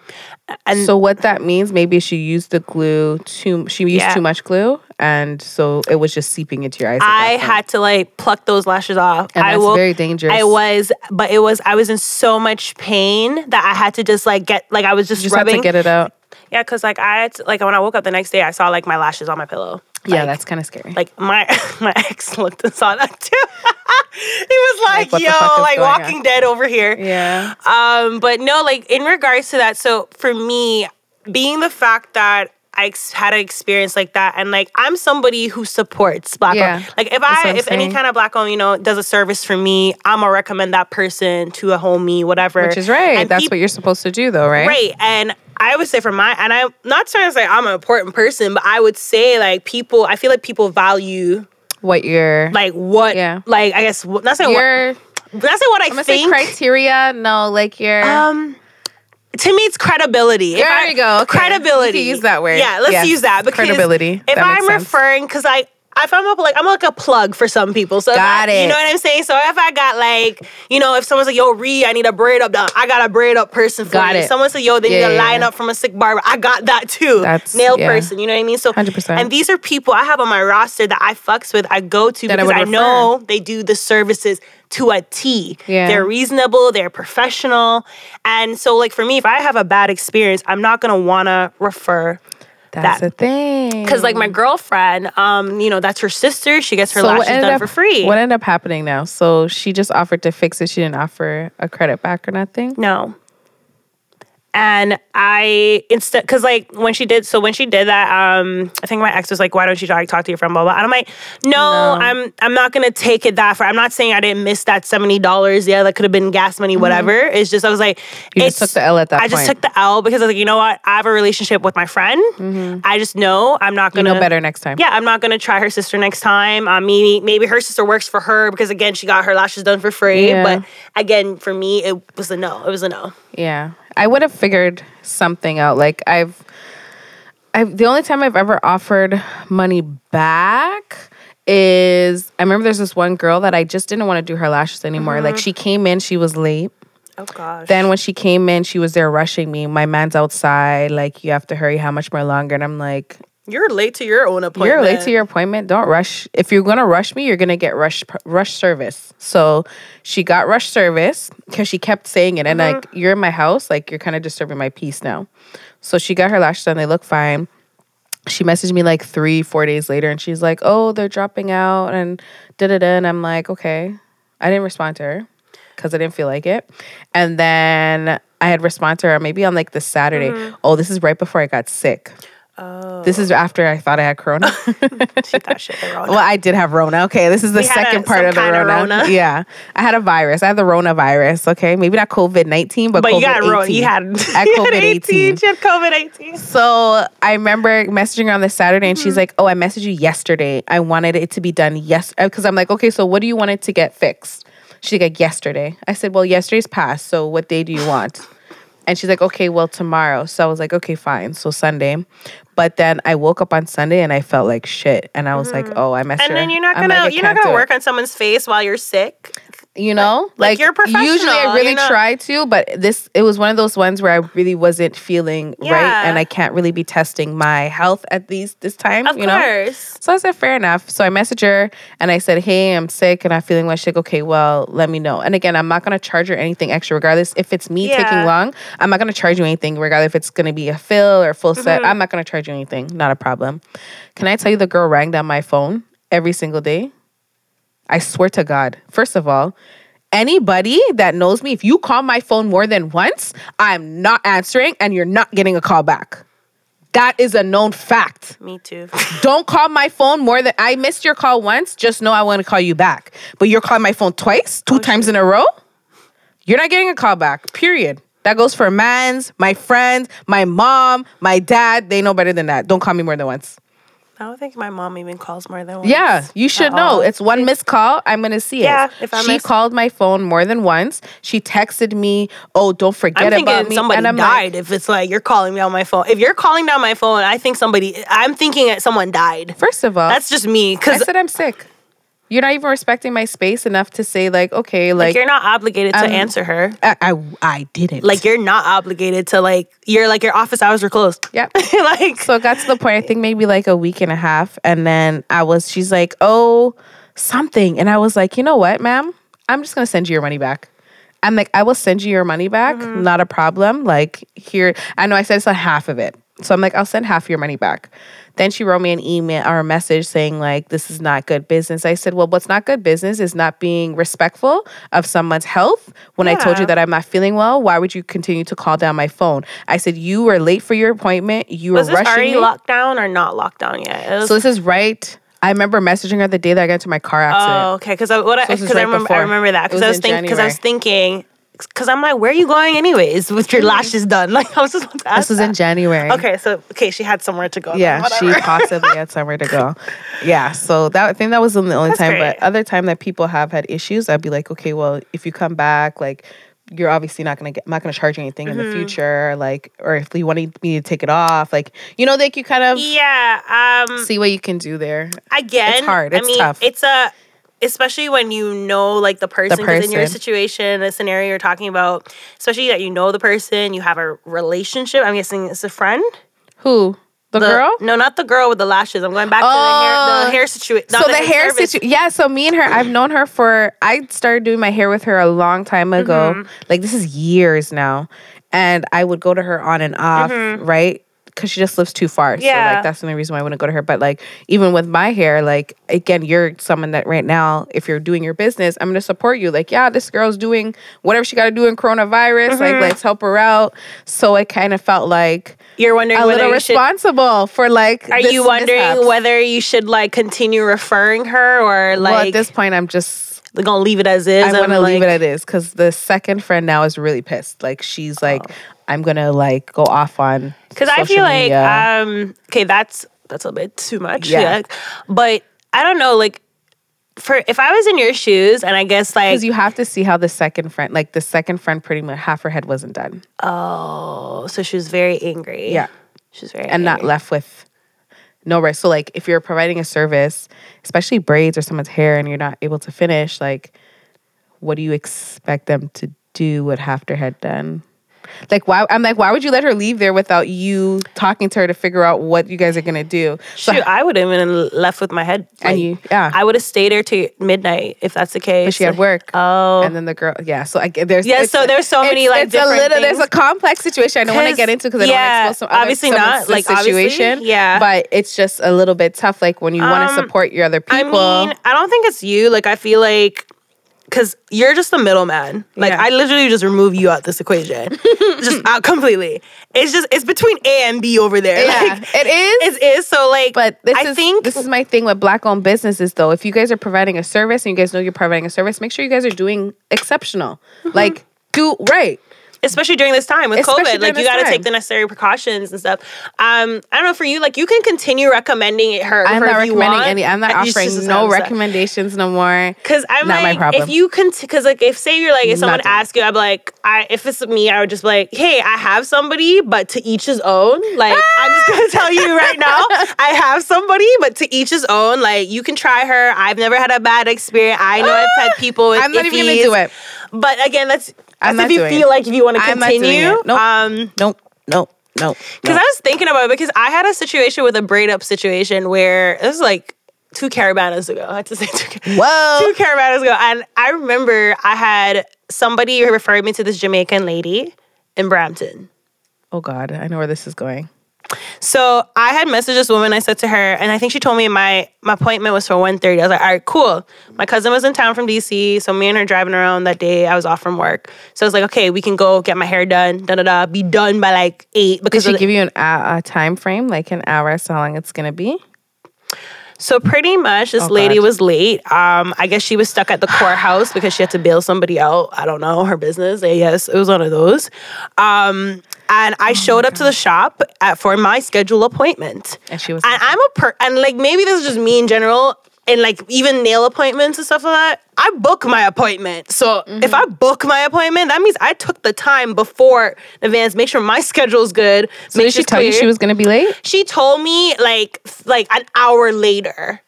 And
So what that means, maybe she used the glue too. She used
Yeah.
too much glue, and so it was just seeping into your eyes.
I had to like pluck those lashes off.
And
I
that's
woke-
very dangerous.
I was, but it was I was in so much pain that I had to just like get like I was just,
just had
rubbing.
to get it out.
yeah, because like I had to, like when I woke up the next day, I saw like my lashes on my pillow.
yeah,
Like,
that's kind of scary.
like my my ex looked and saw that too. he was like,
Like,
"Yo, like
going on?"
Walking Dead over here."
yeah,
Um, but no, like in regards to that, so for me, being the fact that I ex- had an experience like that, and like I'm somebody who supports black.
Yeah,
owned- Like if
that's
I if any kind of black owned, you know, does a service for me, I'm gonna recommend that person to a homie, whatever.
which is right.
And
that's
peop-
what you're supposed to do, though, right?
Right. And I would say for my and I'm not trying to say I'm an important person, but I would say like people I feel like people value
What you're
like what
Yeah.
like I guess not saying what
your
not saying what I
I'm
think.
criteria. No, like your
um to me, it's credibility. If
There
I-
you go. Okay.
Credibility.
Use that word.
Yeah, let's
Yes.
use that because
Credibility.
If
That
I'm referring, because I. If I'm up, like I'm like a plug for some people, so
Got
I-
it.
You know what I'm saying? So if I got like, you know, if someone's like, "Yo, Ree, I need a braid up," done, I got a braid up person for
Got
you.
it.
Someone said, "Yo, they
Yeah,
need a
yeah,
line
yeah.
up from a sick barber," I got that too.
That's-
nail person. You know what I mean? So
100%.
And these are people I have on my roster that I fucks with. I go to
That
because
would
I know they do the services to a T.
Yeah.
They're reasonable, they're professional. And so like for me, if I have a bad experience, I'm not gonna wanna refer
that's
that-
the thing.
because like my girlfriend, um, you know, that's her sister. She gets her
So
lashes done
up
for free.
What ended up happening now? So she just offered to fix it. She didn't offer a credit back or nothing.
No. And I instead because like when she did so when she did that, um, I think my ex was like, "Why don't you talk, talk to your friend?" Blah blah. And I'm like, "No, I'm I'm not gonna take it that far. I'm not saying I didn't miss that seventy dollars. Yeah, that could have been gas money, whatever. It's just I was like,
Mm-hmm. You just took the L at that
I just took the L because I was like, you know what? I have a relationship with my friend. I just know I'm not
Mm-hmm. You
gonna
know better next time.
yeah, I'm not gonna try her sister next time. Uh, maybe maybe her sister works for her because again she got her lashes done for free.
Yeah.
But again, for me, it was a no. It was a no.
Yeah. I would have figured something out. Like I've I've the only time I've ever offered money back is I remember there's this one girl that I just didn't want to do her lashes anymore. Like mm-hmm. she came in, she was late.
Oh gosh.
Then when she came in, she was there rushing me. My man's outside, like you have to hurry how much more longer? And I'm like,
you're late to your own appointment.
You're late to your appointment. Don't rush. If you're gonna rush me, you're gonna get rush rush service. So she got rush service because she kept saying it, and mm-hmm. like you're in my house, like you're kind of disturbing my peace now. So she got her lashes done. They look fine. She messaged me like three, four days later, and she's like, "Oh, they're dropping out," and da da da. And I'm like, "Okay." I didn't respond to her because I didn't feel like it. And then I had responded to her maybe on like the Saturday. Mm-hmm. Oh, this is right before I got sick.
Oh,
This is after I thought I had corona.
she thought shit wrong.
well, I did have Rona. Okay, this is the
We had a-
second part of the
kinda
Rona.
Rona.
Yeah, I had a virus. I had the Rona virus. Okay, maybe not COVID nineteen, but
but
COVID-18.
wrong. You had,
I had
you had
COVID
18.
18.
She had COVID 18.
So I remember messaging her on the Saturday, and she's
Mm-hmm.
like, "Oh, I messaged you yesterday. I wanted it to be done yes." Because I'm like, "Okay, so what do you want it to get fixed?" She's like, "Yesterday." I said, "Well, yesterday's past. So what day do you want?" And she's like, "Okay, well tomorrow." So I was like, "Okay, fine." So Sunday. But then I woke up on Sunday and I felt like shit, and I was like, "Oh, I messed
Mm-hmm. And
her."
then you're not gonna
like,
you're not gonna
do it
work on someone's face while you're sick.
you know
like, you're
usually
professional,
i really
you're
try to but this it was one of those ones where i really wasn't feeling right and i can't really be testing my health at these this time
Of
you know
course.
so i said fair enough so i messaged her and i said hey i'm sick and i'm feeling like shit okay well let me know and again i'm not going to charge her anything extra regardless if it's me
Yeah.
taking long i'm not going to charge you anything regardless if it's going to be a fill or full
Mm-hmm.
set i'm not to charge you anything not a problem can i tell you the girl rang down my phone every single day I swear to God. First of all, anybody that knows me, if you call my phone more than once, I'm not answering and you're not getting a call back. That is a known fact.
Me too.
Don't call my phone more than I missed your call once. Just know I want to call you back. But you're calling my phone twice, two oh, times in a row. You're not getting a call back. Period. That goes for mans, my friends, my mom, my dad. They know better than that. Don't call me more than once.
I don't think my mom even calls more than once.
Yeah, you should know.
all.
It's one missed call. I'm gonna see it.
Yeah, if I
she
miss-
called my phone more than once. She texted me, "Oh, don't forget
I'm
about me."
somebody
and I'm
died.
like,
if it's like you're calling me on my phone, if you're calling down my phone, I think somebody. I'm thinking that someone died.
first of all,
That's just me.
Because
I
said I'm sick. You're not even respecting my space enough to say like, okay, like,
Like you're not obligated to
um,
answer her.
I, I I didn't.
Like you're not obligated to like you're like your office hours are closed.
Yep.
like
So it got to the point, I think maybe like a week and a half. And then I was, she's like, oh, something. And I was like, you know what, ma'am? I'm just going to send you your money back. I'm like, I will send you your money back. Not a problem. Like, here, I know I said it's a half of it. So I'm like, I'll send half your money back. Then she wrote me an email or a message saying, like, this is not good business. I said, well, what's not good business is not being respectful of someone's health. When I told you that I'm not feeling well, why would you continue to call down my phone? I said, you were late for your appointment. You were
was this
rushing
already
me.
locked down or not locked down yet? Was-
So this is right. I remember messaging her the day that I got into my car accident.
Oh, okay. Because I what I,
So is
cause I remember
before.
I remember that because I was thinking because I was thinking because I'm like, where are you going anyways with your lashes done? Like I was just about to ask
this was in. January.
Okay, so okay, she had somewhere to go.
Yeah, she possibly had somewhere to go. Yeah, so that I think that was the only
That's
time.
great.
But other time that people have had issues, I'd be like, okay, well, if you come back, like you're obviously not gonna get, I'm not gonna charge you anything in
Mm-hmm.
the future, like, or if you want me to take it off, like, you know, like you kind of
yeah. Um.
see what you can do there.
again, it's
hard.
I
It's
mean,
tough.
it's a especially when you know like the person, 'cause in your situation, the scenario you're talking about, especially that you know the person, you have a relationship. I'm guessing it's a friend.
Who the,
The-
girl?
No, not the girl with the lashes. I'm going back to the hair,
Oh.
the hair situation.
so the hair situation yeah so me and her i've known her for i started doing my hair with her a long time ago
Mm-hmm.
like this is years now and i would go to her on and off right because she just lives too far so.
Yeah.
like that's the only reason why i wouldn't go to her but like even with my hair like again you're someone that right now if you're doing your business i'm gonna support you like yeah this girl's doing whatever she gotta do in coronavirus like
Mm-hmm.
let's help her out so it kind of felt like
You're wondering
a little
you should
responsible for like
Are you wondering
mishaps.
whether you should like continue referring her or like
well at this point i'm just
they're gonna leave it as is?
I
and,
want to leave it as is because the second friend now is really pissed. Like she's like,
Oh.
I'm gonna like go off on
Because I feel like, um, okay, that's that's a bit too much.
Yeah.
Yeah. But I don't know, like, for if I was in your shoes, and I guess like,
because you have to see how the second friend, like the second friend, pretty much half her head wasn't done
oh, so she was very angry.
Yeah.
she was very
and not left with no rest. So like if you're providing a service, especially braids or someone's hair, and you're not able to finish, like what do you expect them to do with half their head done? Like why I'm like, why would you let her leave there without you talking to her to figure out what you guys are gonna do? So
Shoot, I would have been left with my head.
And you- yeah.
I would have stayed there to midnight if that's the case.
but she had work.
Oh,
and then the girl, yeah. So I get there's
Yeah, so there's so many,
it's-
like,
it's a little there's a complex situation. I don't want to get into because I don't
yeah,
want to expose some
obviously not, like, obviously,
situation.
yeah.
but it's just a little bit tough. Like when you want to
Um,
support your other people.
I mean, I don't think it's you. Like, I feel like because you're just the middleman. Like,
Yeah.
I literally just remove you out this equation, just out completely. It's just it's between A and B over there.
yeah,
Like,
it is.
it is so like.
but this
I
is
think
this is my thing with black owned businesses though. If you guys are providing a service and you guys know you're providing a service, make sure you guys are doing exceptional.
Mm-hmm.
Like do right.
Especially during this time with
Especially
COVID, like you got to take the necessary precautions and stuff. Um, I don't know for you, like you can continue recommending her.
I'm
her
not recommending
want.
any. I'm not
I-
offering no
how it's done.
recommendations no more.
Cause I'm
Not my
like,
problem.
if you can, cause like if say you're like, if someone asks you, I'm like, I if it's me, I would just be like, hey, I have somebody, but to each his own. Like I'm just gonna tell you right now, I have somebody, but to each his own. Like you can try her. I've never had a bad experience. I know I've had people. With
I'm not even gonna
iffies.
do it.
But again, that's
I'm
that's if you feel
it.
like if you want to
I'm not doing
continue.
Nope.
Um,
Nope. Nope. Nope.
because I was thinking about it because I had a situation with a braid up situation where it was like two Caribanas ago. I had to say two.
Whoa.
Two Caribanas ago, and I remember I had somebody referred me to this Jamaican lady in Brampton.
Oh God, I know where this is going.
So I had messaged this woman. I said to her, and I think she told me my my appointment was for 1.30. I was like, all right, cool. My cousin was in town from DC, so me and her driving around that day. I was off from work, so I was like, okay, we can go get my hair done, da da da, be done by like eight
Did
because
she
of the-
give you an a, a time frame, like an hour, as to how long it's gonna be?
So pretty much, this
Oh,
lady
God.
was late. Um, I guess she was stuck at the courthouse because she had to bail somebody out. I don't know her business. Yes, it was one of those. Um, and
Oh
I showed up to the shop at, for my scheduled appointment.
And she was.
And I'm a per and like maybe this is just me in general. And like even nail appointments and stuff like that, I book my appointment. So if I mm-hmm. book my appointment, that means I took the time before in advance, make sure my schedule's good.
so did she tell you she was gonna be late?
She told me like like an hour later.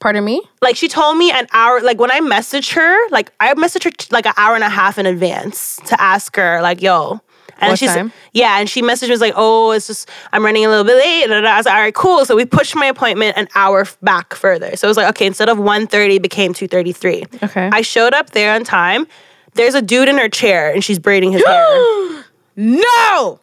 Pardon me?
Like she told me an hour. Like when I messaged her, like I messaged her t- like an hour and a half in advance to ask her, like, "Yo." And
What
she's
time?
yeah, and she messaged me was like, "Oh, it's just I'm running a little bit late." da. I was like, "All right, cool." So we pushed my appointment an hour back further. So it was like, okay, instead of 1.30, it became two thirty three.
Okay.
I showed up there on time. There's a dude in her chair, and she's braiding his hair.
No.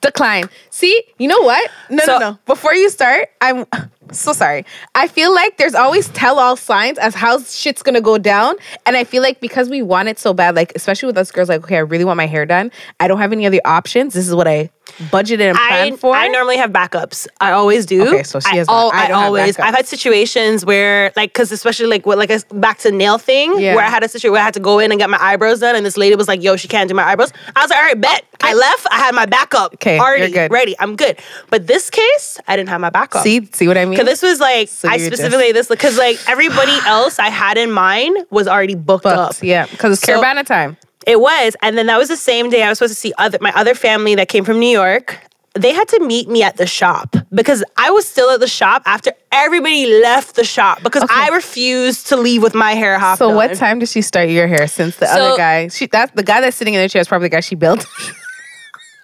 Decline. See, you know what? No,
So-
no, no. Before you start, I'm so sorry. I feel like there's always tell all signs as how shit's gonna go down. And I feel like because we want it so bad, like especially with us girls, like, okay, I really want my hair done. I don't have any other options. This is what I budgeted and
I,
planned for.
I normally have backups. I always do.
Okay, so she
I,
has
al-
I
I,
have
always. I've had situations where, like, because especially like what, like a back to nail thing,
Yeah.
where I had a situation where I had to go in and get my eyebrows done, and this lady was like, "Yo, she can't do my eyebrows." I was like, "All right, bet." Oh, I left. I had my backup.
Okay,
already ready. I'm good. But this case, I didn't have my backup.
see, see what I mean?
Because this was like
So
I
you're just-
specifically this because like everybody else I had in mind was already booked, up.
Yeah, because it's
So-
Caribana time.
It was, and then that was the same day I was supposed to see other my other family that came from New York. They had to meet me at the shop because I was still at the shop after everybody left the shop because I refused to leave with my hair half
So
done.
what time did she start your hair? Since the
So-
other guy, she that the guy that's sitting in the chair is probably the guy she built.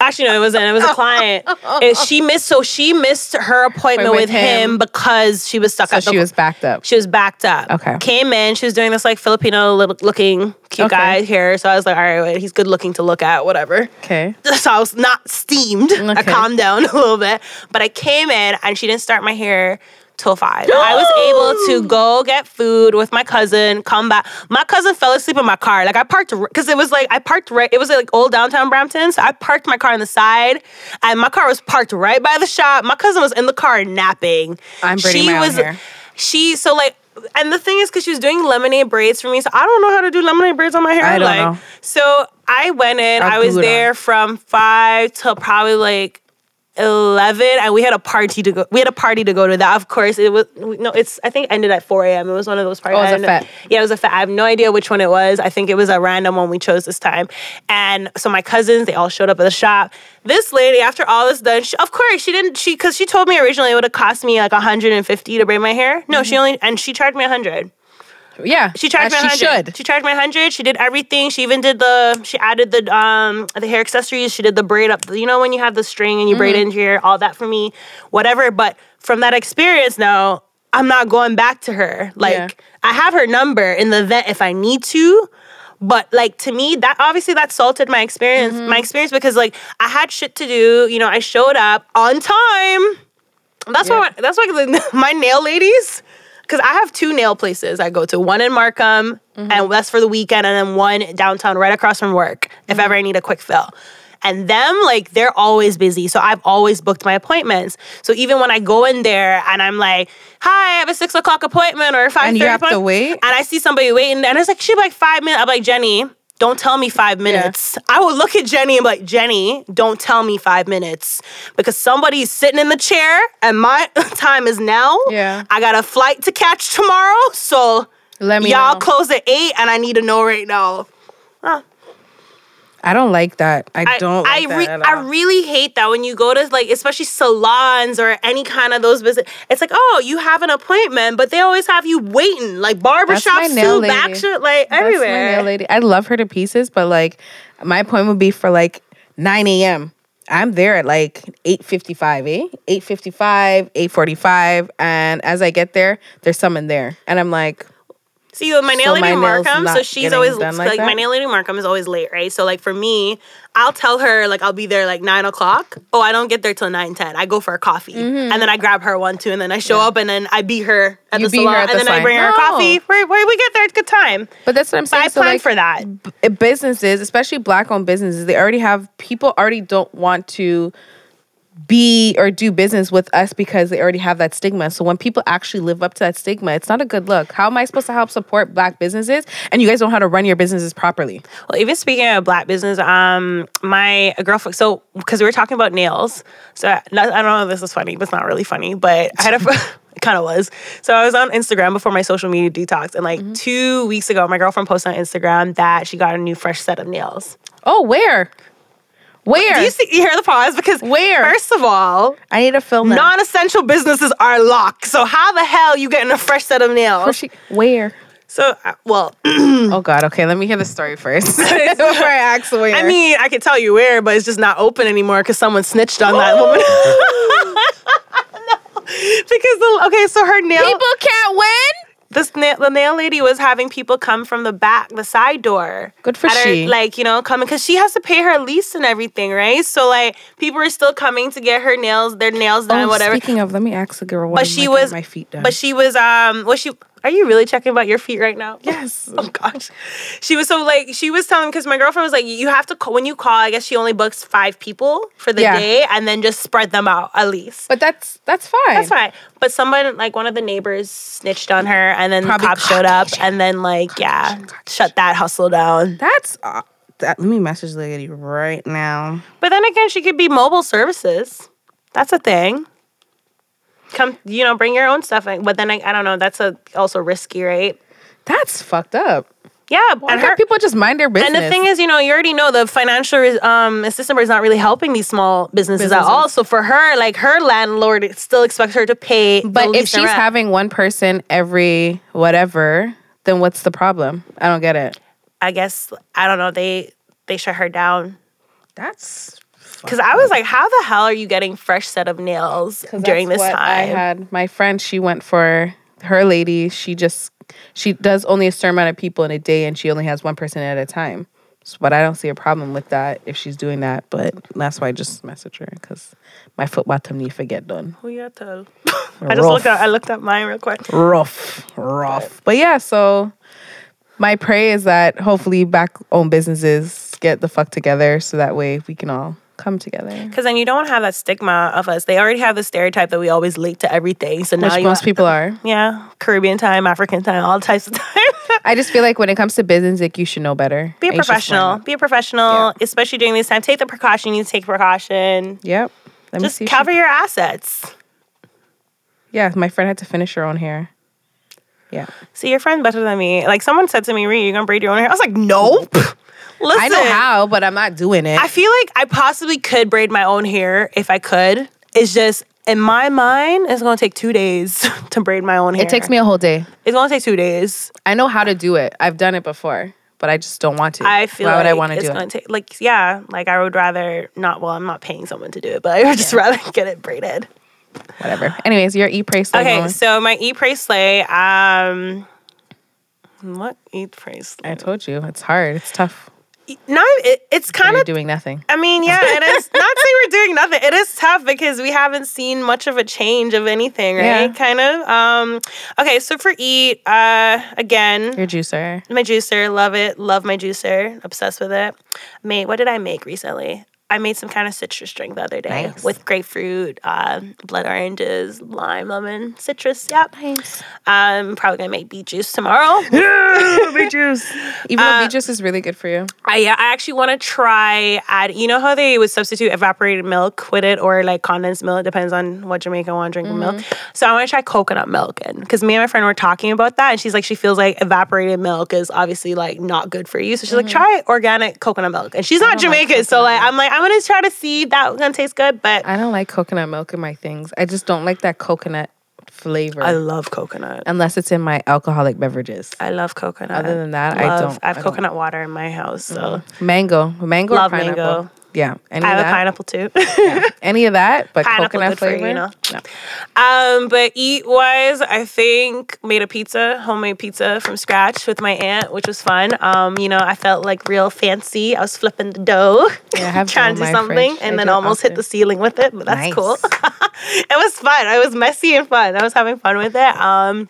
Actually, no, it wasn't. It was a client. It- she missed, so she missed her appointment
With
with, him.
him.
because she was stuck
so
at the
she was backed up.
She was backed up.
Okay.
Came in. She was doing this like Filipino looking cute
Okay.
guy here. So I was like, all right, wait, he's good looking to look at, whatever.
Okay.
So I was not steamed. I calmed down a little bit. But I came in and she didn't start my hair till five. I was able to go get food with my cousin, come back. My cousin fell asleep in my car. Like I parked because it was like I parked right. It was like old downtown Brampton. So I parked my car on the side, and my car was parked right by the shop. My cousin was in the car napping.
I'm
she was
hair.
she so like. And the thing is, because she was doing lemonade braids for me, so I don't know how to do lemonade braids on my hair.
I don't
like,
know.
So I went in.
I'll
I was
it on.
there from five till probably like eleven, and we had a party to go. We had a party to go to. That of course it was no. It's I think ended at four a.m. It was one of those parties.
Oh, it was a fete.
Yeah, it was a fete. I have no idea which one it was. I think it was a random one we chose this time. And so my cousins, they all showed up at the shop. This lady, after all this done, she, of course she didn't. She because she told me originally it would have cost me like hundred and fifty to braid my hair. No,
Mm-hmm.
she only and she charged me hundred.
Yeah,
She charged my
she
100.
should.
She charged my 100. She did everything. She even did the she added the um the hair accessories. She did the braid up. You know when you have the string and you braid
Mm-hmm.
into your all that for me. Whatever, but from that experience now, I'm not going back to her. Like
Yeah.
I have her number in the event if I need to. But like to me, that obviously that salted my experience,
Mm-hmm.
my experience because like I had shit to do. You know, I showed up on time. That's
Yeah.
why that's why my nail ladies, because I have two nail places I go to. One in Markham,
Mm-hmm.
and that's for the weekend, and then one downtown, right across from work, if
Mm-hmm.
ever I need a quick fill. And them, like, they're always busy. So I've always booked my appointments. So even when I go in there and I'm like, hi, I have a six o'clock appointment or five
And you have to wait?
And I see somebody waiting, and it's like, be like five minutes. I'm like, Jenny, don't tell me five minutes. I would look at Jenny and be like, Jenny, don't tell me five minutes. Because somebody's sitting in the chair and my time is now.
Yeah.
I got a flight to catch tomorrow. So
Let me
y'all
know.
close at eight and I need to know right now. Ah.
I don't like that. I,
I,
don't. Like
I,
that
re- I really hate that when you go to like especially salons or any kind of those business. It's like, oh, you have an appointment, but they always have you waiting, like barbershops too, back shit, like
That's my
everywhere.
nail lady. I love her to pieces, but like my appointment would be for like 9 a.m. I'm there at like 8.55, eh? 8.55, 8.45. And as I get there, there's someone there. And I'm like,
See, with my nail
So
lady Markham, so she's always like,
like
my nail lady Markham is always late, right? So like for me, I'll tell her like I'll be there like nine o'clock. Oh, I don't get there till nine ten. I go for a coffee, and then I grab her one too, and then I show up, and then I beat her at
Mm-hmm. You
the salon,
at
and
the
then I
salon.
bring her a coffee. Where, where we get there, it's good time.
but that's what I'm
But I
saying. So
plan
like,
for that.
b- businesses, especially black owned businesses, they already have people already don't want to be or do business with us because they already have that stigma. So when people actually live up to that stigma, it's not a good look. How am I supposed to help support black businesses and you guys don't know how to run your businesses properly?
Well, even speaking of black business, um, my girlfriend. So because we were talking about nails, so I, I don't know if this is funny, but it's not really funny. But I had a. It kind of was. So I was on Instagram before my social media detox, and like two weeks ago, my girlfriend posted on Instagram that she got a new fresh set of nails.
Oh, where? Where?
Do you see? You hear the pause because
Where?
First of all,
I need to film that.
non-essential businesses are locked. So how the hell you getting a fresh set of nails?
Where she- Where?
So uh, well,
Oh God. Okay, let me hear the story first before I ask where.
I mean, I could tell you where, but it's just not open anymore because someone snitched on that woman. no, because the, okay, so her nail.
people can't win.
This nail, the nail lady was having people come from the back, the side door.
Good for
at her,
she.
like you know, coming because she has to pay her lease and everything, right? So like people are still coming to get her nails, their nails done,
Oh,
whatever.
Speaking of, let me ask the girl. What
But she was,
my feet done.
but she was, um, was she? Are you really checking about your feet right now?
yes.
Oh gosh, she was so like she was telling because my girlfriend was like you have to call when you call. I guess she only books five people for the
Yeah.
day and then just spread them out at least.
But that's that's fine.
That's fine. But someone like one of the neighbors snitched on her and then
Probably
the cops showed up and then like yeah shut that hustle down.
That's uh, that. Let me message the lady right now.
But then again, she could be mobile services. That's a thing. Come, you know, bring your own stuff. But then I, I don't know. That's a also risky, right?
That's fucked up.
Yeah, Why
And her people just mind their business.
And the thing is, you know, you already know the financial um, assistant is not really helping these small businesses, at all. So for her, like her landlord still expects her to pay.
but if she's
rent.
having one person every whatever, then what's the problem? I don't get it.
I guess I don't know. They they shut her down
That's
because I was like, how the hell are you getting fresh set of nails during this time?
I had my friend. She went for her lady. She just she does only a certain amount of people in a day, and she only has one person at a time. So, but I don't see a problem with that if she's doing that. But that's why I just message her because my foot bottom need to get done.
Who you tell? I just looked at I looked at mine real quick.
rough, rough. But yeah, so my pray is that hopefully back owned businesses get the fuck together so that way we can all come together.
Because then you don't have that stigma of us. They already have the stereotype that we always late to everything. So now
Which
you
most people are.
yeah, Caribbean time, African time, all types of time.
I just feel like when it comes to business, like you should know better.
Be a professional. Be a professional,
Yeah.
especially during this time. Take the precaution you need to take precaution.
Yep. Let
Just
me see.
cover
she-
your assets.
yeah, my friend had to finish her own hair. Yeah.
See, your friend better than me. Like someone said to me, "Ree, you're gonna braid your own hair?" I was like, "Nope." Listen,
I know how, but I'm not doing it.
I feel like I possibly could braid my own hair if I could. It's just in my mind, it's gonna take two days to braid my own hair.
it takes me a whole day.
It's gonna take two days.
I know how to do it. I've done it before, but I just don't want to.
I feel
Why
like
would I want to
it's
do it?
take like yeah, like I would rather not. Well, I'm not paying someone to do it, but I would just rather get it braided.
Whatever. Anyways, your e pray slay
Okay,
moment.
so my e-pray slay. Um, what eat pray slay?
I told you it's hard. It's tough.
No, it, it's kind of.
doing nothing.
I mean, yeah, it is. not say we're doing nothing. It is tough because we haven't seen much of a change of anything, right?
Yeah.
Kind of. Um. Okay, so for eat, uh, again,
Your juicer.
my juicer, love it, love my juicer, obsessed with it. Mate, what did I make recently? I made some kind of citrus drink the other day
Nice.
with grapefruit, uh, blood oranges, lime, lemon, citrus. Yep.
Nice.
I'm probably gonna make beet juice tomorrow.
beet juice. Even though beet uh, juice is really good for you.
I yeah, I actually want to try add. You know how they would substitute evaporated milk with it, or like condensed milk. It depends on what Jamaican want to drink with milk. Mm-hmm. So I want to try coconut milk, and because me and my friend were talking about that, and she's like, she feels like evaporated milk is obviously like not good for you. So she's like, mm-hmm. try organic coconut milk, and she's not
oh like
Jamaican, so like I'm like I'm gonna try to see if that's gonna taste good, but
I don't like coconut milk in my things. I just don't like that coconut flavor.
I love coconut.
unless it's in my alcoholic beverages.
I love coconut.
Other than that, I
Love-
don't-
I have
I don't.
coconut water in my house, so mm-hmm.
Mango. Mango
Love mango.
Yeah. Any
I
of
have a pineapple too.
Any of that, but
Pineapple
coconut
for you,
flavor.
you know?
No.
Um, but eat wise, I think made a pizza, homemade pizza from scratch with my aunt, which was fun. Um, you know, I felt like real fancy. I was flipping the dough,
Yeah,
trying to do something, and then almost hit the ceiling with it. But that's
Nice.
cool. it was fun. It was messy and fun. I was having fun with it. Um,